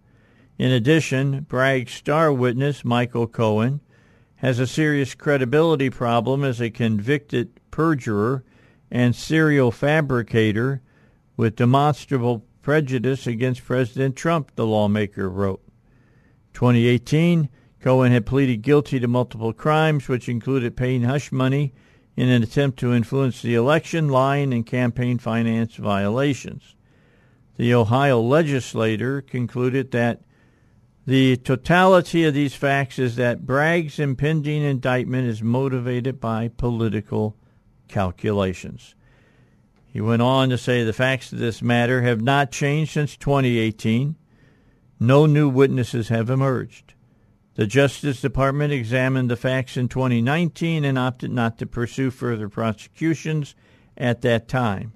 In addition, Bragg's star witness, Michael Cohen, has a serious credibility problem as a convicted perjurer and serial fabricator with demonstrable prejudice against President Trump, the lawmaker wrote. 2018, Cohen had pleaded guilty to multiple crimes, which included paying hush money in an attempt to influence the election, lying, and campaign finance violations. The Ohio legislator concluded that the totality of these facts is that Bragg's impending indictment is motivated by political calculations. He went on to say the facts of this matter have not changed since 2018. No new witnesses have emerged. The Justice Department examined the facts in 2019 and opted not to pursue further prosecutions at that time.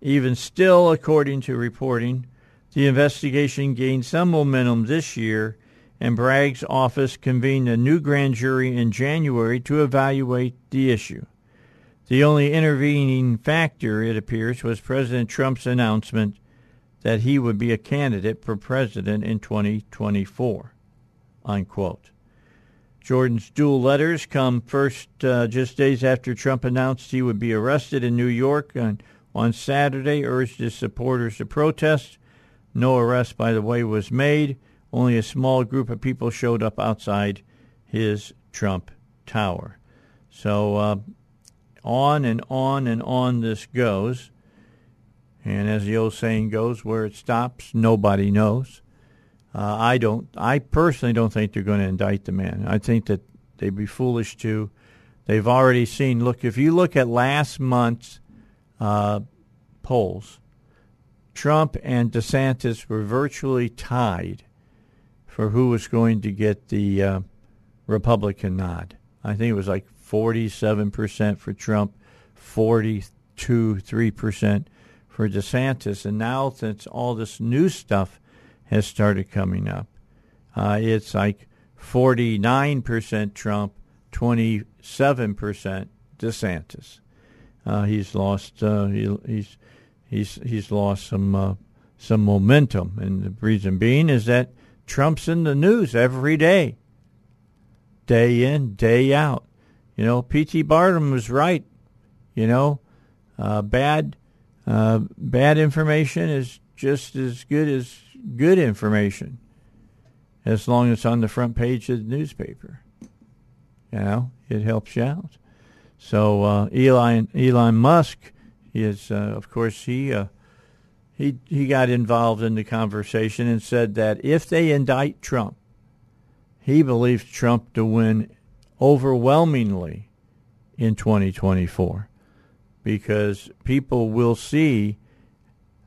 Even still, according to reporting, the investigation gained some momentum this year, and Bragg's office convened a new grand jury in January to evaluate the issue. The only intervening factor, it appears, was President Trump's announcement that he would be a candidate for president in 2024. Unquote. Jordan's dual letters come first uh, just days after Trump announced he would be arrested in New York on, on Saturday, urged his supporters to protest. No arrest, by the way, was made. Only a small group of people showed up outside his Trump Tower. So uh, on and on and on this goes. And as the old saying goes, where it stops, nobody knows. Uh, I don't. I personally don't think they're going to indict the man. I think that they'd be foolish to. They've already seen. Look, if you look at last month's uh, polls, Trump and DeSantis were virtually tied for who was going to get the uh, Republican nod. I think it was like 47% for Trump, 42, 3% for DeSantis. And now, since all this new stuff has started coming up, uh, it's like 49% Trump, 27% DeSantis. Uh, he's lost. Uh, he, he's he's he's lost some uh, some momentum, and the reason being is that Trump's in the news every day, day in, day out. You know, P.T. Barnum was right. You know, uh, bad uh, bad information is just as good as good information, as long as it's on the front page of the newspaper. You know, it helps you out. So uh, Elon Elon Musk is, uh, of course, he uh, he he got involved in the conversation and said that if they indict Trump, he believes Trump to win overwhelmingly in 2024 because people will see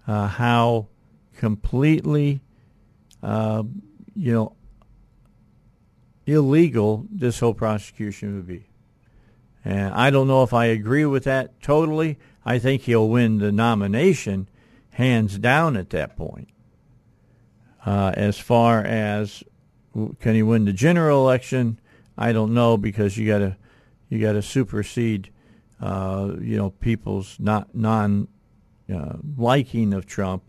uh, how completely, uh, you know, illegal this whole prosecution would be. And I don't know if I agree with that totally. I think he'll win the nomination hands down at that point. Uh, as far as can he win the general election, I don't know because you got to you got to supersede uh, you know, people's not non uh, liking of Trump,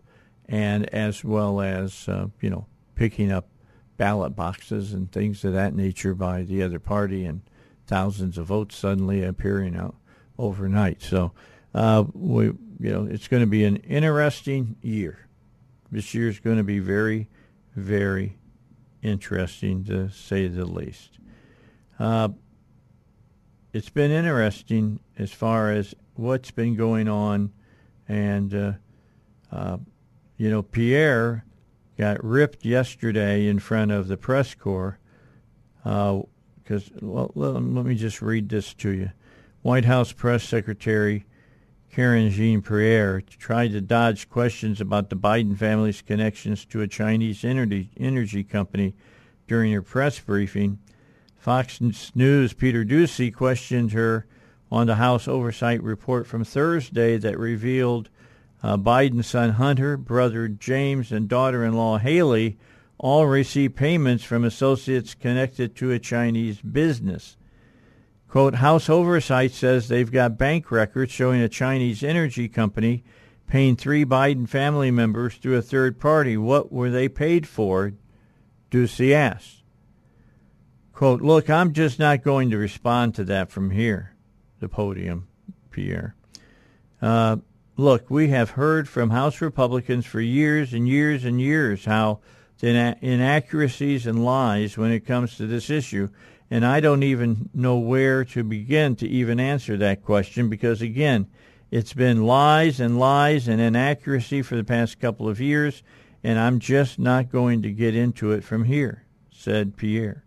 and as well as uh, you know, picking up ballot boxes and things of that nature by the other party, and thousands of votes suddenly appearing out overnight. So uh, we, you know, it's going to be an interesting year. This year is going to be very, very interesting to say the least. Uh, it's been interesting as far as what's been going on, and uh, uh, you know, Pierre got ripped yesterday in front of the press corps because uh, well, let me just read this to you. White House press secretary Karine Jean-Pierre tried to dodge questions about the Biden family's connections to a Chinese energy, energy company during her press briefing. Fox News' Peter Doocy questioned her on the House Oversight report from Thursday that revealed uh, Biden's son Hunter, brother James, and daughter-in-law Hallie all received payments from associates connected to a Chinese business. Quote, House Oversight says they've got bank records showing a Chinese energy company paying three Biden family members through a third party. What were they paid for? Doocy asked. Quote, look, I'm just not going to respond to that from here, the podium, Pierre. Uh, look, we have heard from House Republicans for years and years and years how the inaccuracies and lies when it comes to this issue and I don't even know where to begin to even answer that question because, again, it's been lies and lies and inaccuracy for the past couple of years, and I'm just not going to get into it from here, said Pierre.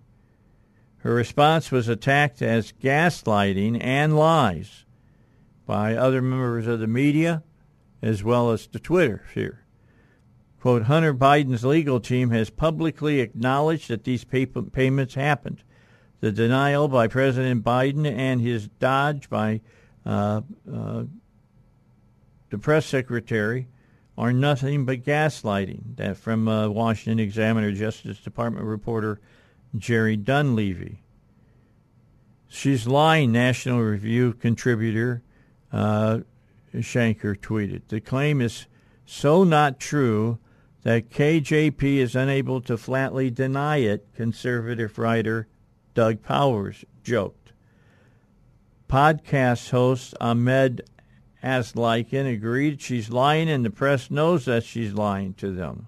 Her response was attacked as gaslighting and lies by other members of the media as well as the Twitter sphere. Quote, Hunter Biden's legal team has publicly acknowledged that these pay- payments happened the denial by President Biden and his dodge by uh, uh, the press secretary are nothing but gaslighting. That from uh, Washington Examiner Justice Department reporter Jerry Dunleavy. She's lying, National Review contributor uh, Shanker tweeted. The claim is so not true that KJP is unable to flatly deny it, conservative writer Doug Powers joked. Podcast host Ahmed Aslikin agreed she's lying and the press knows that she's lying to them.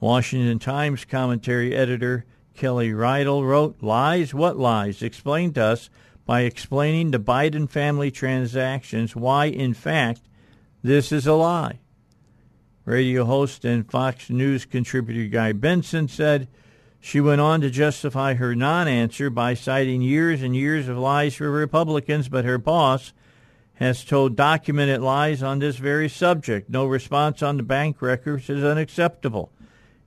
Washington Times commentary editor Kelly Riddell wrote, Lies? What lies? Explain to us by explaining the Biden family transactions why, in fact, this is a lie. Radio host and Fox News contributor Guy Benson said, she went on to justify her non answer by citing years and years of lies for Republicans, but her boss has told documented lies on this very subject. No response on the bank records is unacceptable.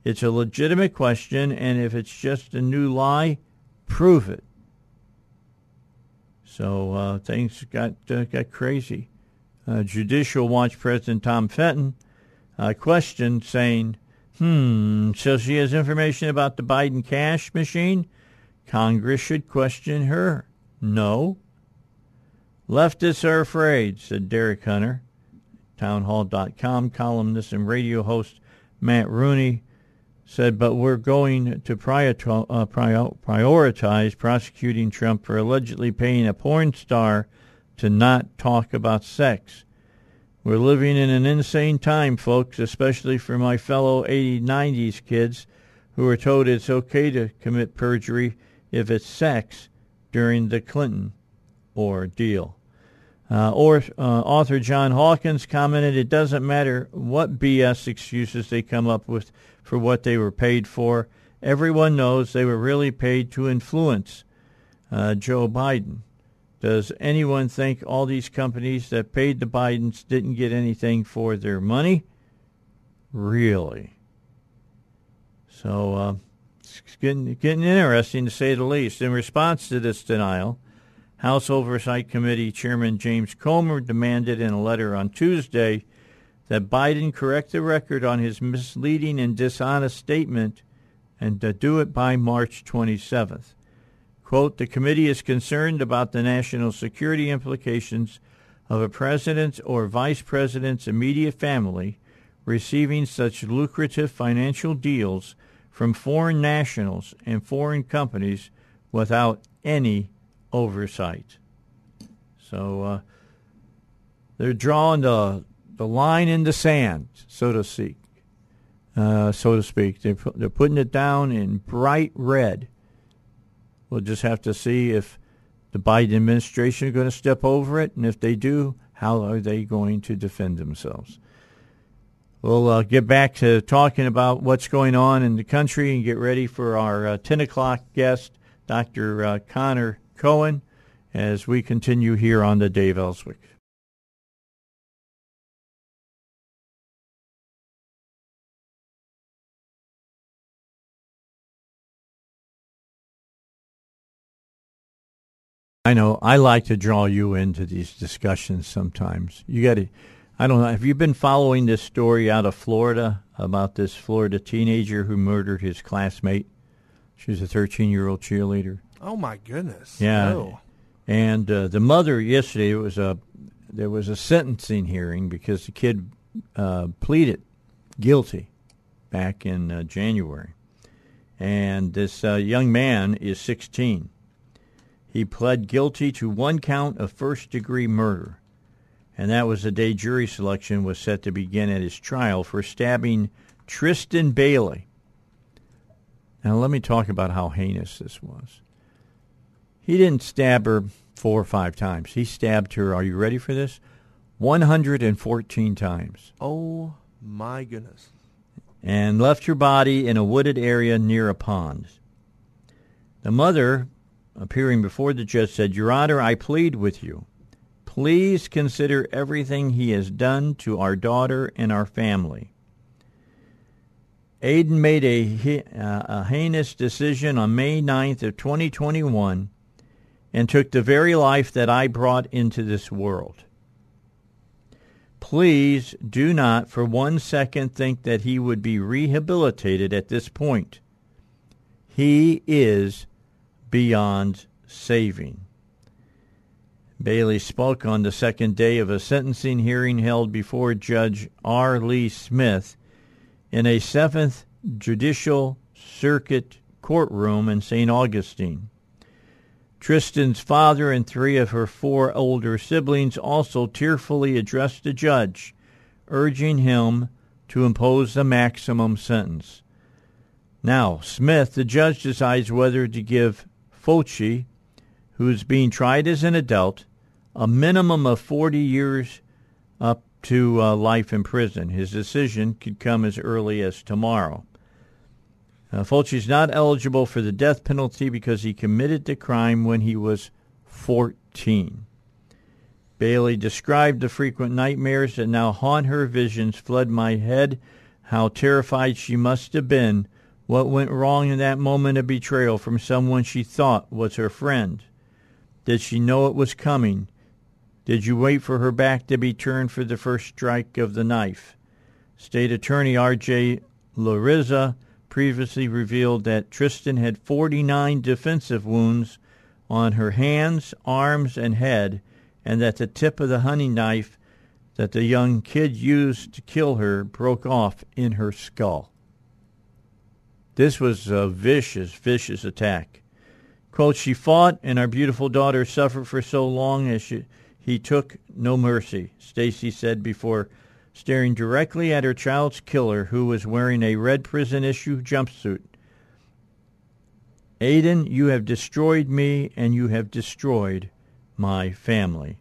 It's a legitimate question, and if it's just a new lie, prove it. So uh, things got uh, got crazy. Uh, Judicial Watch President Tom Fitton uh, questioned, saying, Hmm, so she has information about the Biden cash machine? Congress should question her. No. Leftists are afraid, said Derek Hunter. Townhall.com columnist and radio host Matt Rooney said, but we're going to uh, prioritize prosecuting Trump for allegedly paying a porn star to not talk about sex. We're living in an insane time, folks, especially for my fellow 80s, 90s kids who are told it's okay to commit perjury if it's sex during the Clinton ordeal. Uh, or uh, author John Hawkins commented, "It doesn't matter what BS excuses they come up with for what they were paid for. Everyone knows they were really paid to influence uh, Joe Biden. Does anyone think all these companies that paid the Bidens didn't get anything for their money? Really? So uh, it's getting, getting interesting to say the least. In response to this denial, House Oversight Committee Chairman James Comer demanded in a letter on Tuesday that Biden correct the record on his misleading and dishonest statement and to do it by March 27th. Quote, the committee is concerned about the national security implications of a president's or vice president's immediate family receiving such lucrative financial deals from foreign nationals and foreign companies without any oversight. So uh, they're drawing the the line in the sand, so to speak. Uh, so to speak, they're, they're putting it down in bright red. We'll just have to see if the Biden administration is going to step over it, and if they do, how are they going to defend themselves? We'll uh, get back to talking about what's going on in the country and get ready for our uh, 10 o'clock guest, Dr. Uh, Connor Cohen, as we continue here on the Dave Elswick. I know I like to draw you into these discussions sometimes. You got to I don't know. Have you been following this story out of Florida about this Florida teenager who murdered his classmate? She was a 13 year old cheerleader. Oh my goodness! Yeah, No. and uh, the mother yesterday it was a there was a sentencing hearing because the kid uh, pleaded guilty back in uh, January, and this uh, young man is 16. He pled guilty to one count of first degree murder and that was the day jury selection was set to begin at his trial for stabbing Tristyn Bailey. Now, let me talk about how heinous this was. He didn't stab her four or five times. He stabbed her, are you ready for this? 114 times. Oh my goodness! And left her body in a wooded area near a pond. The mother, appearing before the judge, said, Your Honor, I plead with you. Please consider everything he has done to our daughter and our family. Aiden made a, uh, a heinous decision on May 9th of 2021 and took the very life that I brought into this world. Please do not for one second think that he would be rehabilitated at this point. He is beyond saving. Bailey spoke on the second day of a sentencing hearing held before Judge R. Lee Smith in a Seventh Judicial Circuit courtroom in St. Augustine. Tristyn's father and three of her four older siblings also tearfully addressed the judge, urging him to impose the maximum sentence. Now, Smith, the judge, decides whether to give Fucci, who is being tried as an adult, a minimum of 40 years up to uh, life in prison. His decision could come as early as tomorrow. Uh, Fucci is not eligible for the death penalty because he committed the crime when he was 14. Bailey described the frequent nightmares that now haunt her. Visions flood my head. How terrified she must have been. What went wrong in that moment of betrayal from someone she thought was her friend? Did she know it was coming? Did you wait for her back to be turned for the first strike of the knife? State Attorney R.J. Larizza previously revealed that Tristyn had 49 defensive wounds on her hands, arms, and head, and that the tip of the hunting knife that the young kid used to kill her broke off in her skull. This was a vicious, vicious attack. Quote, she fought, and our beautiful daughter suffered for so long as she he took no mercy, Stacy said before staring directly at her child's killer, who was wearing a red prison issue jumpsuit. Aiden, you have destroyed me and you have destroyed my family.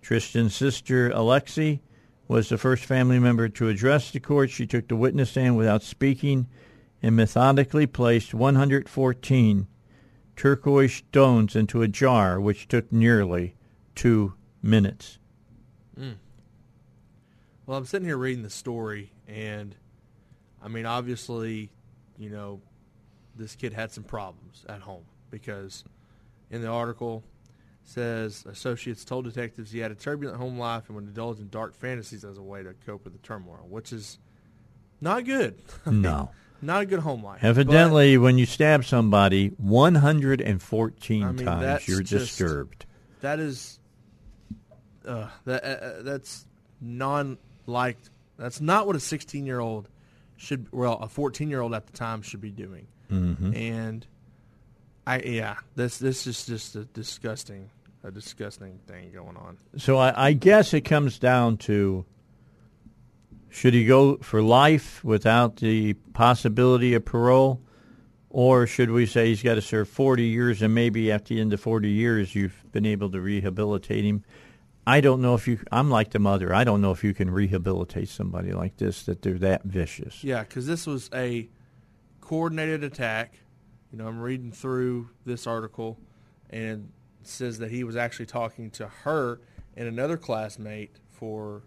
Tristyn's sister, Alexi, was the first family member to address the court. She took the witness stand without speaking and methodically placed 114 turquoise stones into a jar, which took nearly two minutes. Mm. Well, I'm sitting here reading the story, and I mean, obviously, you know, this kid had some problems at home because in the article says associates told detectives he had a turbulent home life and would indulge in dark fantasies as a way to cope with the turmoil, which is not good. no. Not a good home life. Evidently, when you stab somebody 114 I mean, times, you're just- disturbed. That is, uh, that uh, uh, that's non liked. That's not what a 16 year old should. Well, a 14 year old at the time should be doing. Mm-hmm. And I yeah, this this is just a disgusting, a disgusting thing going on. So I, I guess it comes down to should he go for life without the possibility of parole, or should we say he's got to serve 40 years and maybe at the end of 40 years you've been able to rehabilitate him? I don't know if you. I'm like the mother. I don't know if you can rehabilitate somebody like this that they're that vicious. Yeah, because this was a coordinated attack. You know, I'm reading through this article, and it says that he was actually talking to her and another classmate for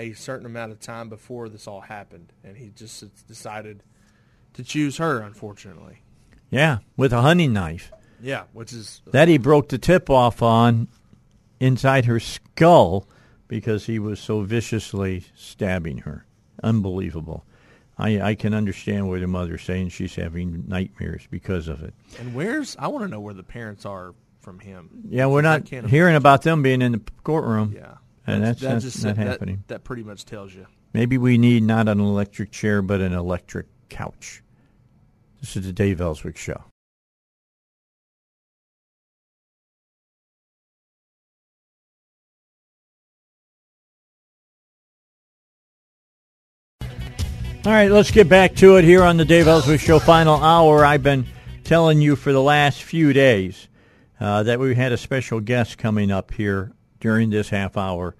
a certain amount of time before this all happened, and he just decided to choose her. Unfortunately, Yeah, with a hunting knife yeah, which is uh, that he broke the tip off on inside her skull because he was so viciously stabbing her. Unbelievable. I, I can understand where the mother's saying she's having nightmares because of it. and where's I want to know where the parents are from him. Yeah, we're not hearing about them being in the courtroom. Yeah, And that's- that that's just not that- happening. That pretty much tells you. Maybe we need not an electric chair, but an electric couch. This is the Dave Elswick Show. All right, let's get back to it here on the Dave Elswick Show final hour. I've been telling you for the last few days uh, that we had a special guest coming up here during this half hour.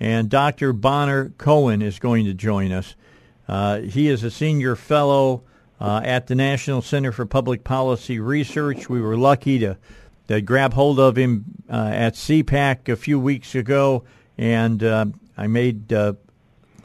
And Dr. Bonner Cohen is going to join us. Uh, he is a senior fellow uh, at the National Center for Public Policy Research. We were lucky to, to grab hold of him uh, at CPAC a few weeks ago, and uh, I made uh,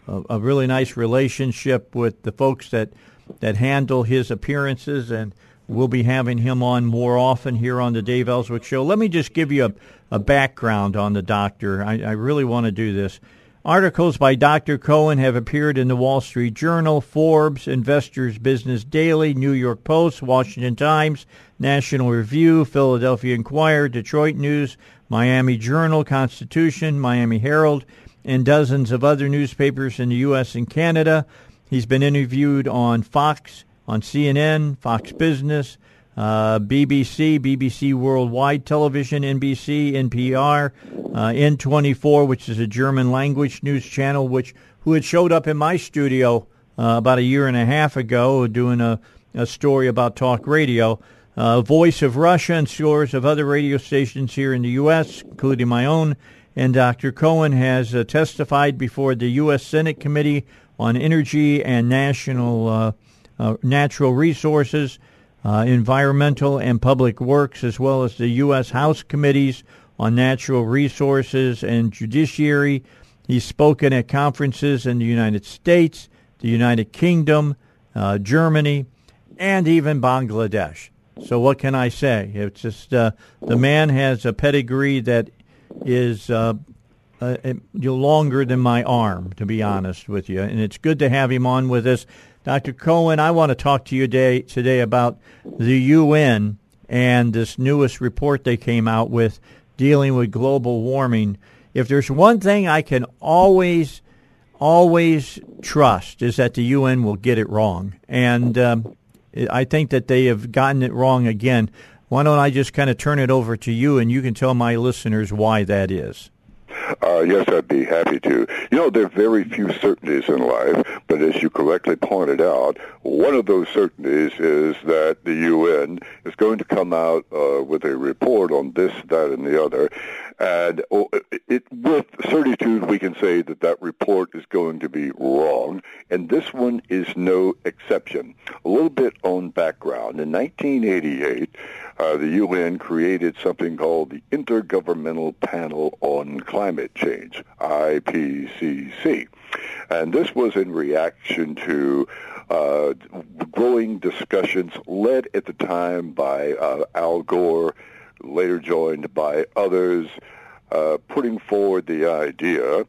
a, a really nice relationship with the folks that that handle his appearances, and we'll be having him on more often here on the Dave Elswick Show. Let me just give you a, a background on the doctor. I, I really want to do this. Articles by Dr. Cohen have appeared in the Wall Street Journal, Forbes, Investors Business Daily, New York Post, Washington Times, National Review, Philadelphia Inquirer, Detroit News, Miami Journal, Constitution, Miami Herald, and dozens of other newspapers in the U.S. and Canada. He's been interviewed on Fox, on CNN, Fox Business, uh, BBC, BBC Worldwide Television, NBC, NPR, uh, N24, which is a German language news channel, which who had showed up in my studio uh, about a year and a half ago doing a, a story about talk radio. Uh, Voice of Russia and scores of other radio stations here in the U.S., including my own. And Dr. Cohen has uh, testified before the U.S. Senate Committee on Energy and National uh, Natural Resources, uh, Environmental and Public Works, as well as the U.S. House Committees on Natural Resources and Judiciary. He's spoken at conferences in the United States, the United Kingdom, uh, Germany, and even Bangladesh. So what can I say? It's just uh, the man has a pedigree that is uh, uh, longer than my arm, to be honest with you. And it's good to have him on with us. Dr. Cohen, I want to talk to you today, today about the UN and this newest report they came out with dealing with global warming. If there's one thing I can always, always trust is that the UN will get it wrong. And um, I think that they have gotten it wrong again. Why don't I just kind of turn it over to you and you can tell my listeners why that is? Uh, yes, I'd be happy to. You know, there are very few certainties in life, but as you correctly pointed out, one of those certainties is that the UN is going to come out uh, with a report on this, that, and the other. And oh, it, with certitude, we can say that that report is going to be wrong, and this one is no exception. A little bit on background. In 1988, uh, the UN created something called the Intergovernmental Panel on Climate Change, IPCC. And this was in reaction to uh, growing discussions led at the time by uh, Al Gore, later joined by others, uh, putting forward the idea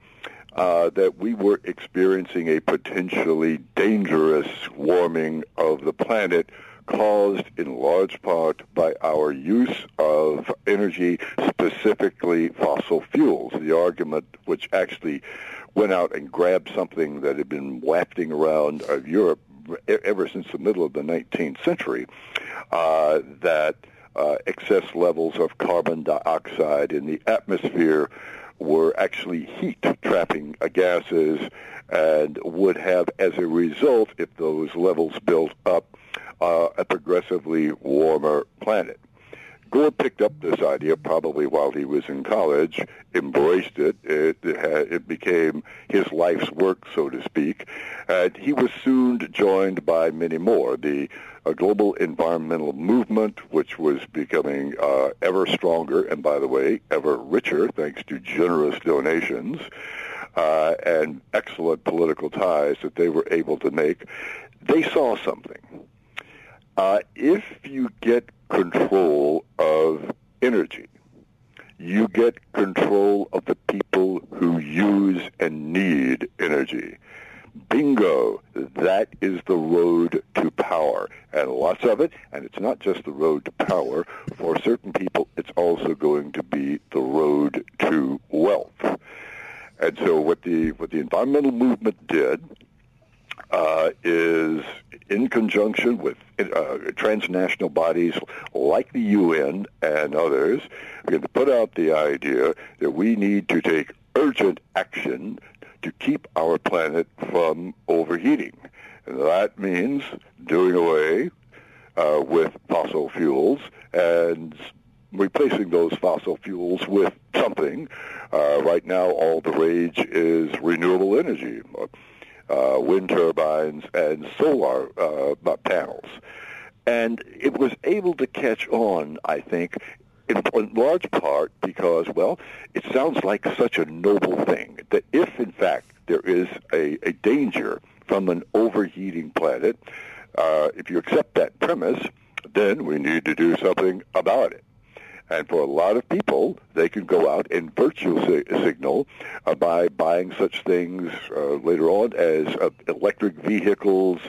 uh, that we were experiencing a potentially dangerous warming of the planet caused in large part by our use of energy, specifically fossil fuels. The argument which actually went out and grabbed something that had been wafting around Europe ever since the middle of the 19th century, uh, that uh, excess levels of carbon dioxide in the atmosphere were actually heat-trapping gases and would have, as a result, if those levels built up, uh, a progressively warmer planet. Gore picked up this idea probably while he was in college, embraced it. It, it became his life's work, so to speak. And he was soon joined by many more. The uh, global environmental movement, which was becoming uh, ever stronger, and by the way, ever richer thanks to generous donations uh, and excellent political ties that they were able to make. They saw something. Uh, if you get control of energy. You get control of the people who use and need energy. Bingo, that is the road to power. And lots of it, and it's not just the road to power. For certain people, it's also going to be the road to wealth. And so what the, what the environmental movement did uh, is in conjunction with uh, transnational bodies like the UN and others, we're going to put out the idea that we need to take urgent action to keep our planet from overheating. And that means doing away uh, with fossil fuels and replacing those fossil fuels with something. Uh, right now, all the rage is renewable energy uh, wind turbines and solar uh, panels. And it was able to catch on, I think, in, in large part because, well, it sounds like such a noble thing that if, in fact, there is a, a danger from an overheating planet, uh, if you accept that premise, then we need to do something about it. And for a lot of people, they can go out and virtue signal uh, by buying such things uh, later on as uh, electric vehicles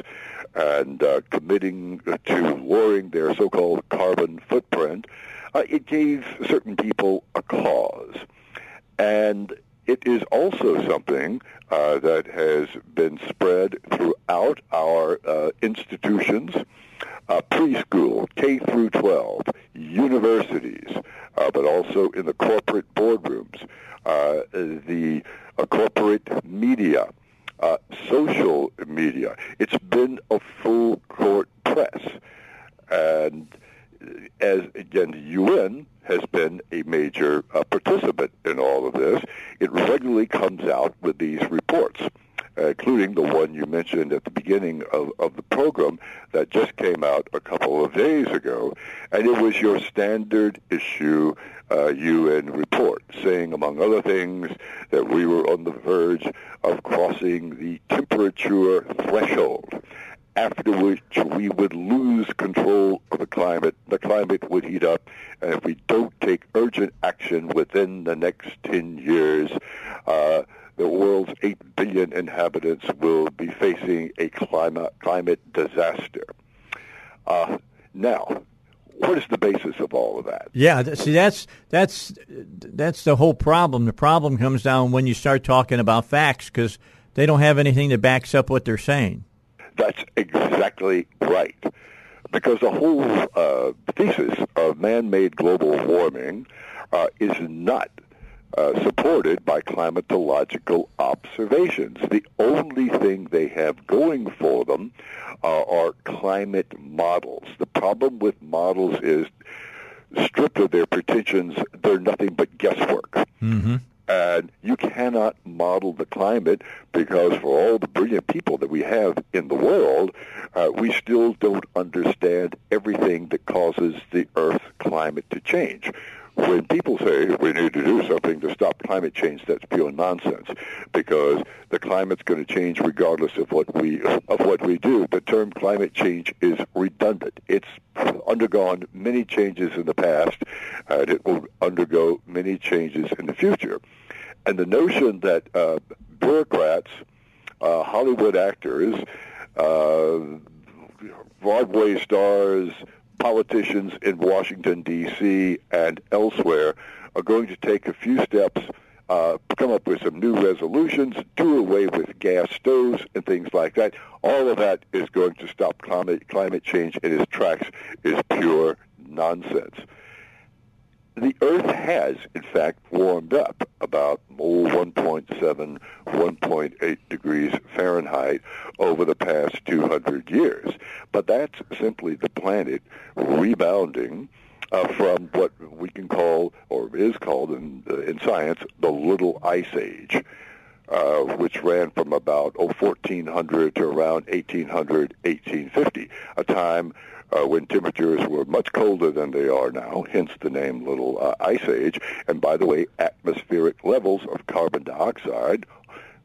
and uh, committing to lowering their so-called carbon footprint. Uh, it gave certain people a cause. And it is also something uh, that has been spread throughout our institutions uh, preschool, K through 12, universities, uh, but also in the corporate boardrooms, uh, the uh, corporate media, uh, social media. It's been a full court press. And as again, the UN has been a major uh, participant in all of this. It regularly comes out with these reports uh, including the one you mentioned at the beginning of, of the program that just came out a couple of days ago. And it was your standard issue uh, UN report, saying, among other things, that we were on the verge of crossing the temperature threshold after which we would lose control of the climate. The climate would heat up, and if we don't take urgent action within the next 10 years, uh, the world's 8 billion inhabitants will be facing a climate, climate disaster. Uh, now, what is the basis of all of that? Yeah, see, that's that's that's the whole problem. The problem comes down when you start talking about facts because they don't have anything that backs up what they're saying. That's exactly right. Because the whole uh, thesis of man-made global warming uh, is not uh, supported by climatological observations. The only thing they have going for them uh, are climate models. The problem with models is, stripped of their pretensions, they're nothing but guesswork. Mm-hmm. And you cannot model the climate because for all the brilliant people that we have in the world, uh, we still don't understand everything that causes the Earth's climate to change when people say we need to do something to stop climate change, that's pure nonsense because the climate's going to change regardless of what we of what we do. The term climate change is redundant. It's undergone many changes in the past, and it will undergo many changes in the future. And the notion that uh, bureaucrats, uh, Hollywood actors, uh, Broadway stars, politicians in Washington, D.C. and elsewhere are going to take a few steps, uh, come up with some new resolutions, do away with gas stoves and things like that. All of that is going to stop climate, climate change in its tracks is pure nonsense the Earth has, in fact, warmed up about oh, 1.7, 1.8 degrees Fahrenheit over the past 200 years. But that's simply the planet rebounding uh, from what we can call, or is called in, uh, in science, the Little Ice Age. Uh, which ran from about oh, 1400 to around 1800, 1850, a time uh, when temperatures were much colder than they are now, hence the name Little uh, Ice Age. And by the way, atmospheric levels of carbon dioxide,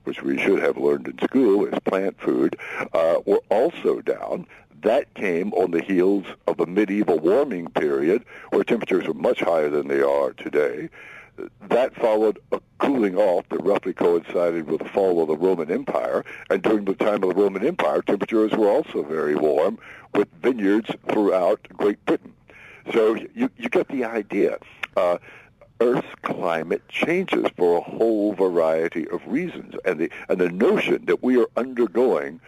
which we should have learned in school as plant food, uh, were also down. That came on the heels of a medieval warming period where temperatures were much higher than they are today that followed a cooling off that roughly coincided with the fall of the Roman Empire. And during the time of the Roman Empire, temperatures were also very warm with vineyards throughout Great Britain. So you, you get the idea. Uh, Earth's climate changes for a whole variety of reasons. And the, and the notion that we are undergoing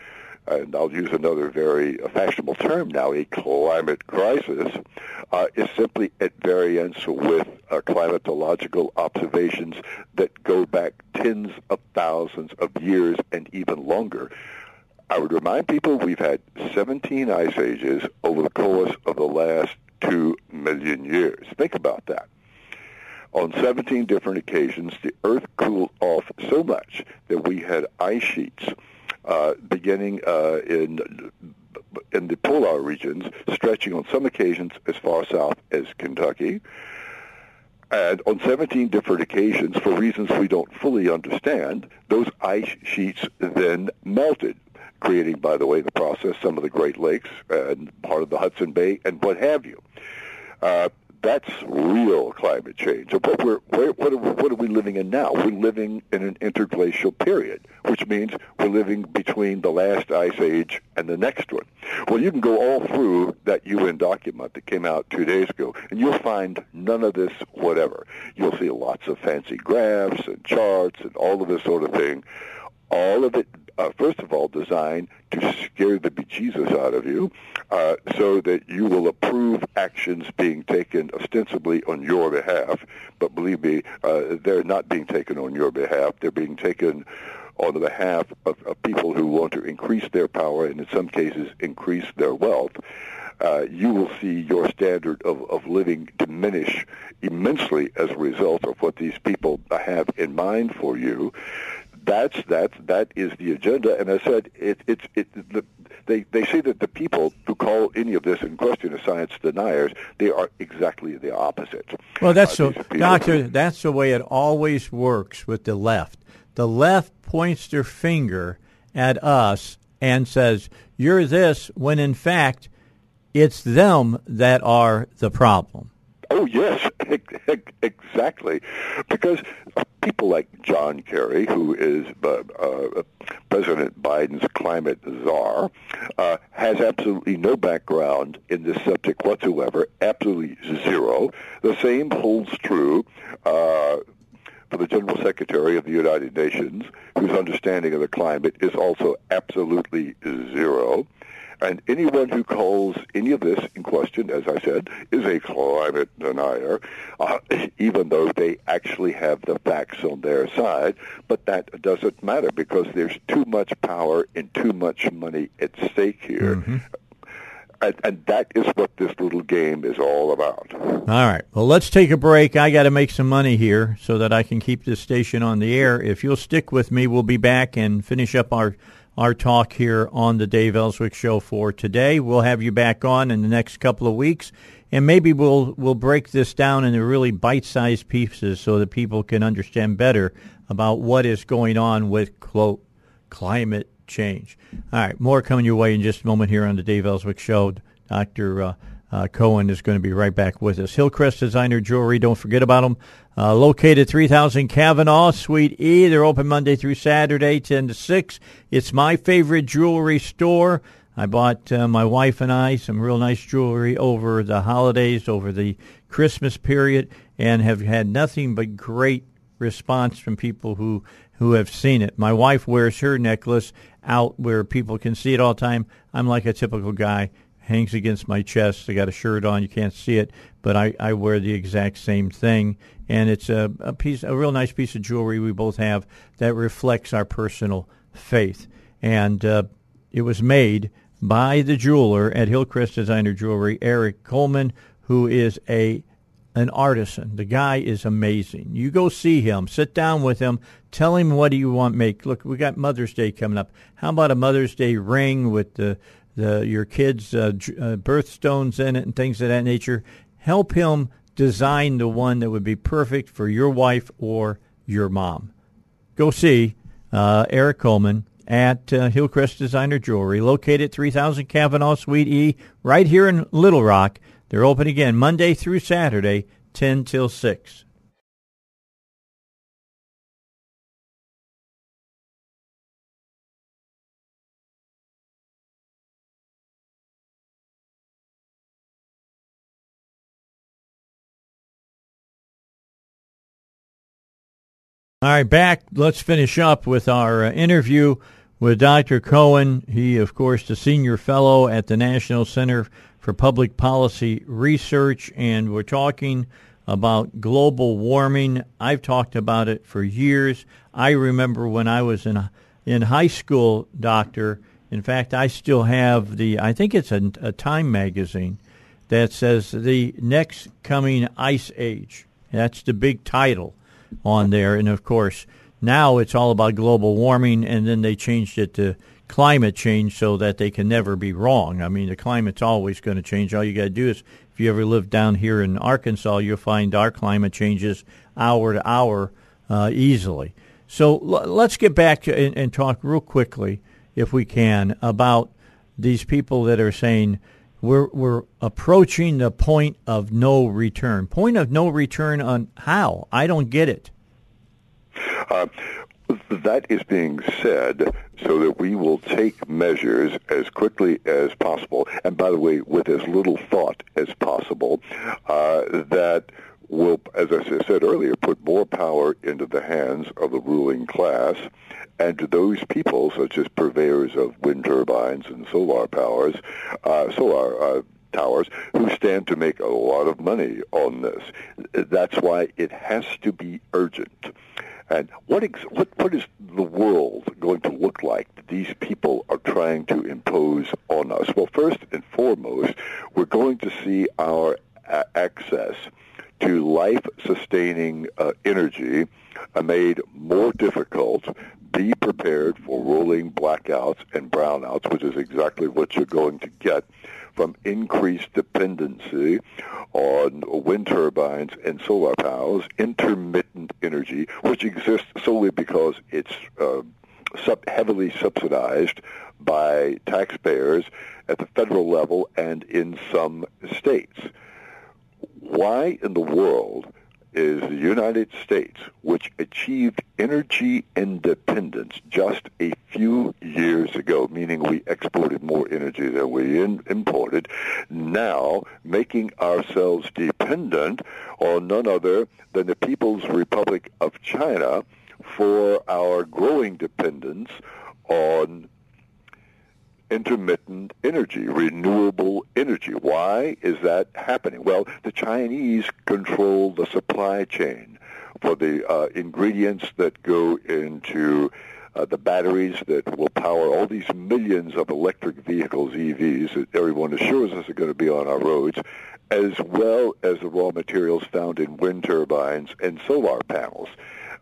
and I'll use another very fashionable term now, a climate crisis, uh, is simply at variance with uh, climatological observations that go back tens of thousands of years and even longer. I would remind people we've had 17 ice ages over the course of the last two million years. Think about that. On 17 different occasions, the Earth cooled off so much that we had ice sheets uh, beginning uh, in in the polar regions, stretching on some occasions as far south as Kentucky. And on 17 different occasions, for reasons we don't fully understand, those ice sheets then melted, creating, by the way, the process, some of the Great Lakes and part of the Hudson Bay and what have you. Uh, that's real climate change. What we're what are, what are we living in now? We're living in an interglacial period, which means we're living between the last ice age and the next one. Well, you can go all through that UN document that came out two days ago, and you'll find none of this whatever. You'll see lots of fancy graphs and charts and all of this sort of thing. All of it uh, first of all, designed to scare the bejesus out of you uh, so that you will approve actions being taken ostensibly on your behalf. But believe me, uh, they're not being taken on your behalf. They're being taken on the behalf of, of people who want to increase their power and in some cases increase their wealth. Uh, you will see your standard of, of living diminish immensely as a result of what these people have in mind for you that's that that is the agenda. And I said it, it's it, the, they they say that the people who call any of this in question as science deniers, they are exactly the opposite. Well, that's uh, so, doctor. That's the way it always works with the left. The left points their finger at us and says, "You're this," when in fact, it's them that are the problem. Oh yes, exactly, because people like John Kerry, who is uh, uh, President Biden's climate czar, uh, has absolutely no background in this subject whatsoever, absolutely zero. The same holds true uh, for the General Secretary of the United Nations, whose understanding of the climate is also absolutely zero. And anyone who calls any of this in question, as I said, is a climate denier, uh, even though they actually have the facts on their side. But that doesn't matter because there's too much power and too much money at stake here. Mm-hmm. And, and, that is what this little game is all about. All right. Well, let's take a break. I got to make some money here so that I can keep this station on the air. If you'll stick with me, we'll be back and finish up our our talk here on the Dave Elswick Show for today. We'll have you back on in the next couple of weeks, and maybe we'll we'll break this down into really bite-sized pieces so that people can understand better about what is going on with quote climate change. All right, more coming your way in just a moment here on the Dave Elswick Show. Dr. Uh, uh, Cohen is going to be right back with us. Hillcrest Designer Jewelry, don't forget about them. Uh, located 3000 Kavanaugh, Suite E. They're open Monday through Saturday, 10 to 6. It's my favorite jewelry store. I bought uh, my wife and I some real nice jewelry over the holidays, over the Christmas period, and have had nothing but great response from people who who have seen it. My wife wears her necklace out where people can see it all the time. I'm like a typical guy, hangs against my chest. I got a shirt on, you can't see it, but I, I wear the exact same thing, and it's a, a piece, a real nice piece of jewelry we both have that reflects our personal faith, and uh, it was made by the jeweler at Hillcrest Designer Jewelry, Eric Coleman, who is a an artisan. The guy is amazing. You go see him, sit down with him, tell him what do you want make. Look, we got Mother's Day coming up. How about a Mother's Day ring with the the your kids' uh, uh, birthstones in it and things of that nature? Help him design the one that would be perfect for your wife or your mom. Go see uh, Eric Coleman at uh, Hillcrest Designer Jewelry, located 3000 Kavanaugh Suite E, right here in Little Rock. They're open again Monday through Saturday, 10 till 6. All right, back. Let's finish up with our uh, interview with Dr. Cohen. He, of course, the senior fellow at the National Center for Public Policy Research, and we're talking about global warming. I've talked about it for years. I remember when I was in in high school, doctor. In fact, I still have the. I think it's a, a Time magazine that says the next coming ice age. That's the big title on there. And of course, now it's all about global warming, and then they changed it to climate change so that they can never be wrong. I mean, the climate's always going to change. All you got to do is, if you ever live down here in Arkansas, you'll find our climate changes hour to hour uh, easily. So l- let's get back to and, and talk real quickly, if we can, about these people that are saying we're we're approaching the point of no return. Point of no return on how? I don't get it. Uh, that is being said so that we will take measures as quickly as possible, and by the way, with as little thought as possible, uh, that will, as I said earlier, put more power into the hands of the ruling class and to those people, such as purveyors of wind turbines and solar powers, uh, solar uh, towers, who stand to make a lot of money on this. That's why it has to be urgent. And what, ex- what, what is the world going to look like that these people are trying to impose on us? Well, first and foremost, we're going to see our a- access to life-sustaining uh, energy uh, made more difficult be prepared for rolling blackouts and brownouts, which is exactly what you're going to get from increased dependency on wind turbines and solar powers, intermittent energy, which exists solely because it's uh, sub- heavily subsidized by taxpayers at the federal level and in some states. Why in the world is the United States, which achieved energy independence just a few years ago, meaning we exported more energy than we in, imported, now making ourselves dependent on none other than the People's Republic of China for our growing dependence on intermittent energy, renewable energy. Why is that happening? Well, the Chinese control the supply chain for the uh, ingredients that go into uh, the batteries that will power all these millions of electric vehicles, EVs, that everyone assures us are going to be on our roads, as well as the raw materials found in wind turbines and solar panels.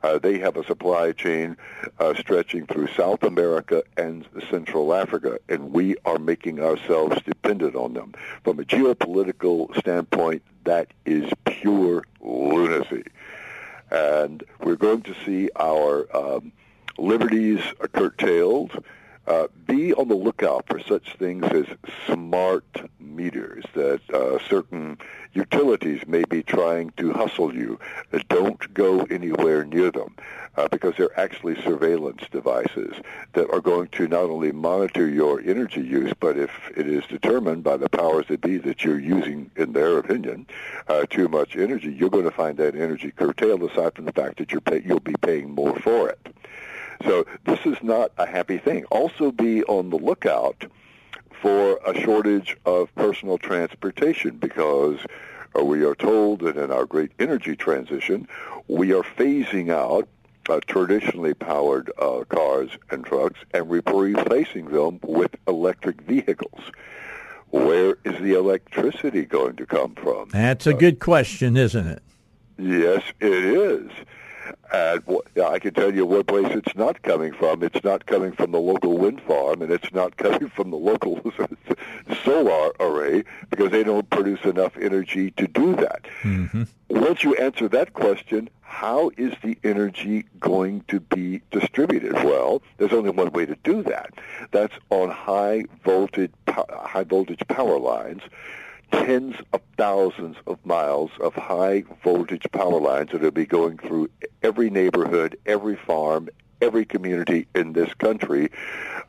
Uh, they have a supply chain uh, stretching through South America and Central Africa, and we are making ourselves dependent on them. From a geopolitical standpoint, that is pure lunacy. And we're going to see our um, liberties curtailed. Uh, be on the lookout for such things as smart meters that uh, certain utilities may be trying to hustle you. Don't go anywhere near them uh, because they're actually surveillance devices that are going to not only monitor your energy use, but if it is determined by the powers that be that you're using, in their opinion, uh, too much energy, you're going to find that energy curtailed aside from the fact that you're pay- you'll be paying more for it. So this is not a happy thing. Also be on the lookout for a shortage of personal transportation because uh, we are told that in our great energy transition, we are phasing out uh, traditionally powered uh, cars and trucks and replacing them with electric vehicles. Where is the electricity going to come from? That's a good question, isn't it? Yes, it is. And I can tell you what place it's not coming from. It's not coming from the local wind farm, and it's not coming from the local solar array because they don't produce enough energy to do that. Mm-hmm. Once you answer that question, how is the energy going to be distributed? Well, there's only one way to do that. That's on high voltage high voltage power lines tens of thousands of miles of high voltage power lines that will be going through every neighborhood, every farm, every community in this country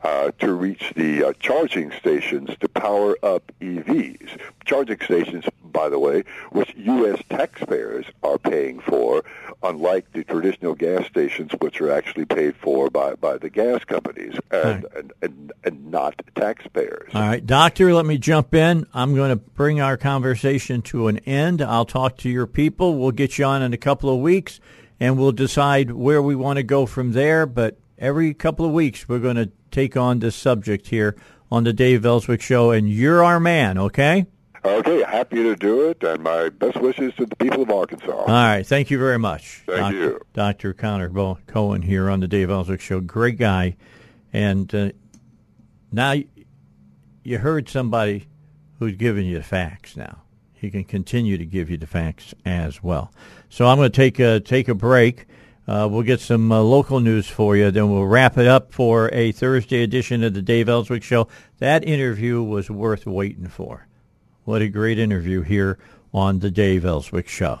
uh, to reach the uh, charging stations to power up EVs. Charging stations, by the way, which U.S. taxpayers are paying for, unlike the traditional gas stations, which are actually paid for by, by the gas companies and, right. and, and, and not taxpayers. All right, Doctor, let me jump in. I'm going to bring our conversation to an end. I'll talk to your people. We'll get you on in a couple of weeks and we'll decide where we want to go from there. But every couple of weeks, we're going to take on this subject here on the Dave Elswick Show, and you're our man, okay? Okay, happy to do it, and my best wishes to the people of Arkansas. All right, thank you very much. Thank Dr. you. Dr. Bonner Cohen here on the Dave Elswick Show. Great guy. And uh, now you heard somebody who's giving you the facts now. He can continue to give you the facts as well. So I'm going to take a take a break. Uh, we'll get some uh, local news for you. Then we'll wrap it up for a Thursday edition of the Dave Elswick Show. That interview was worth waiting for. What a great interview here on the Dave Elswick Show.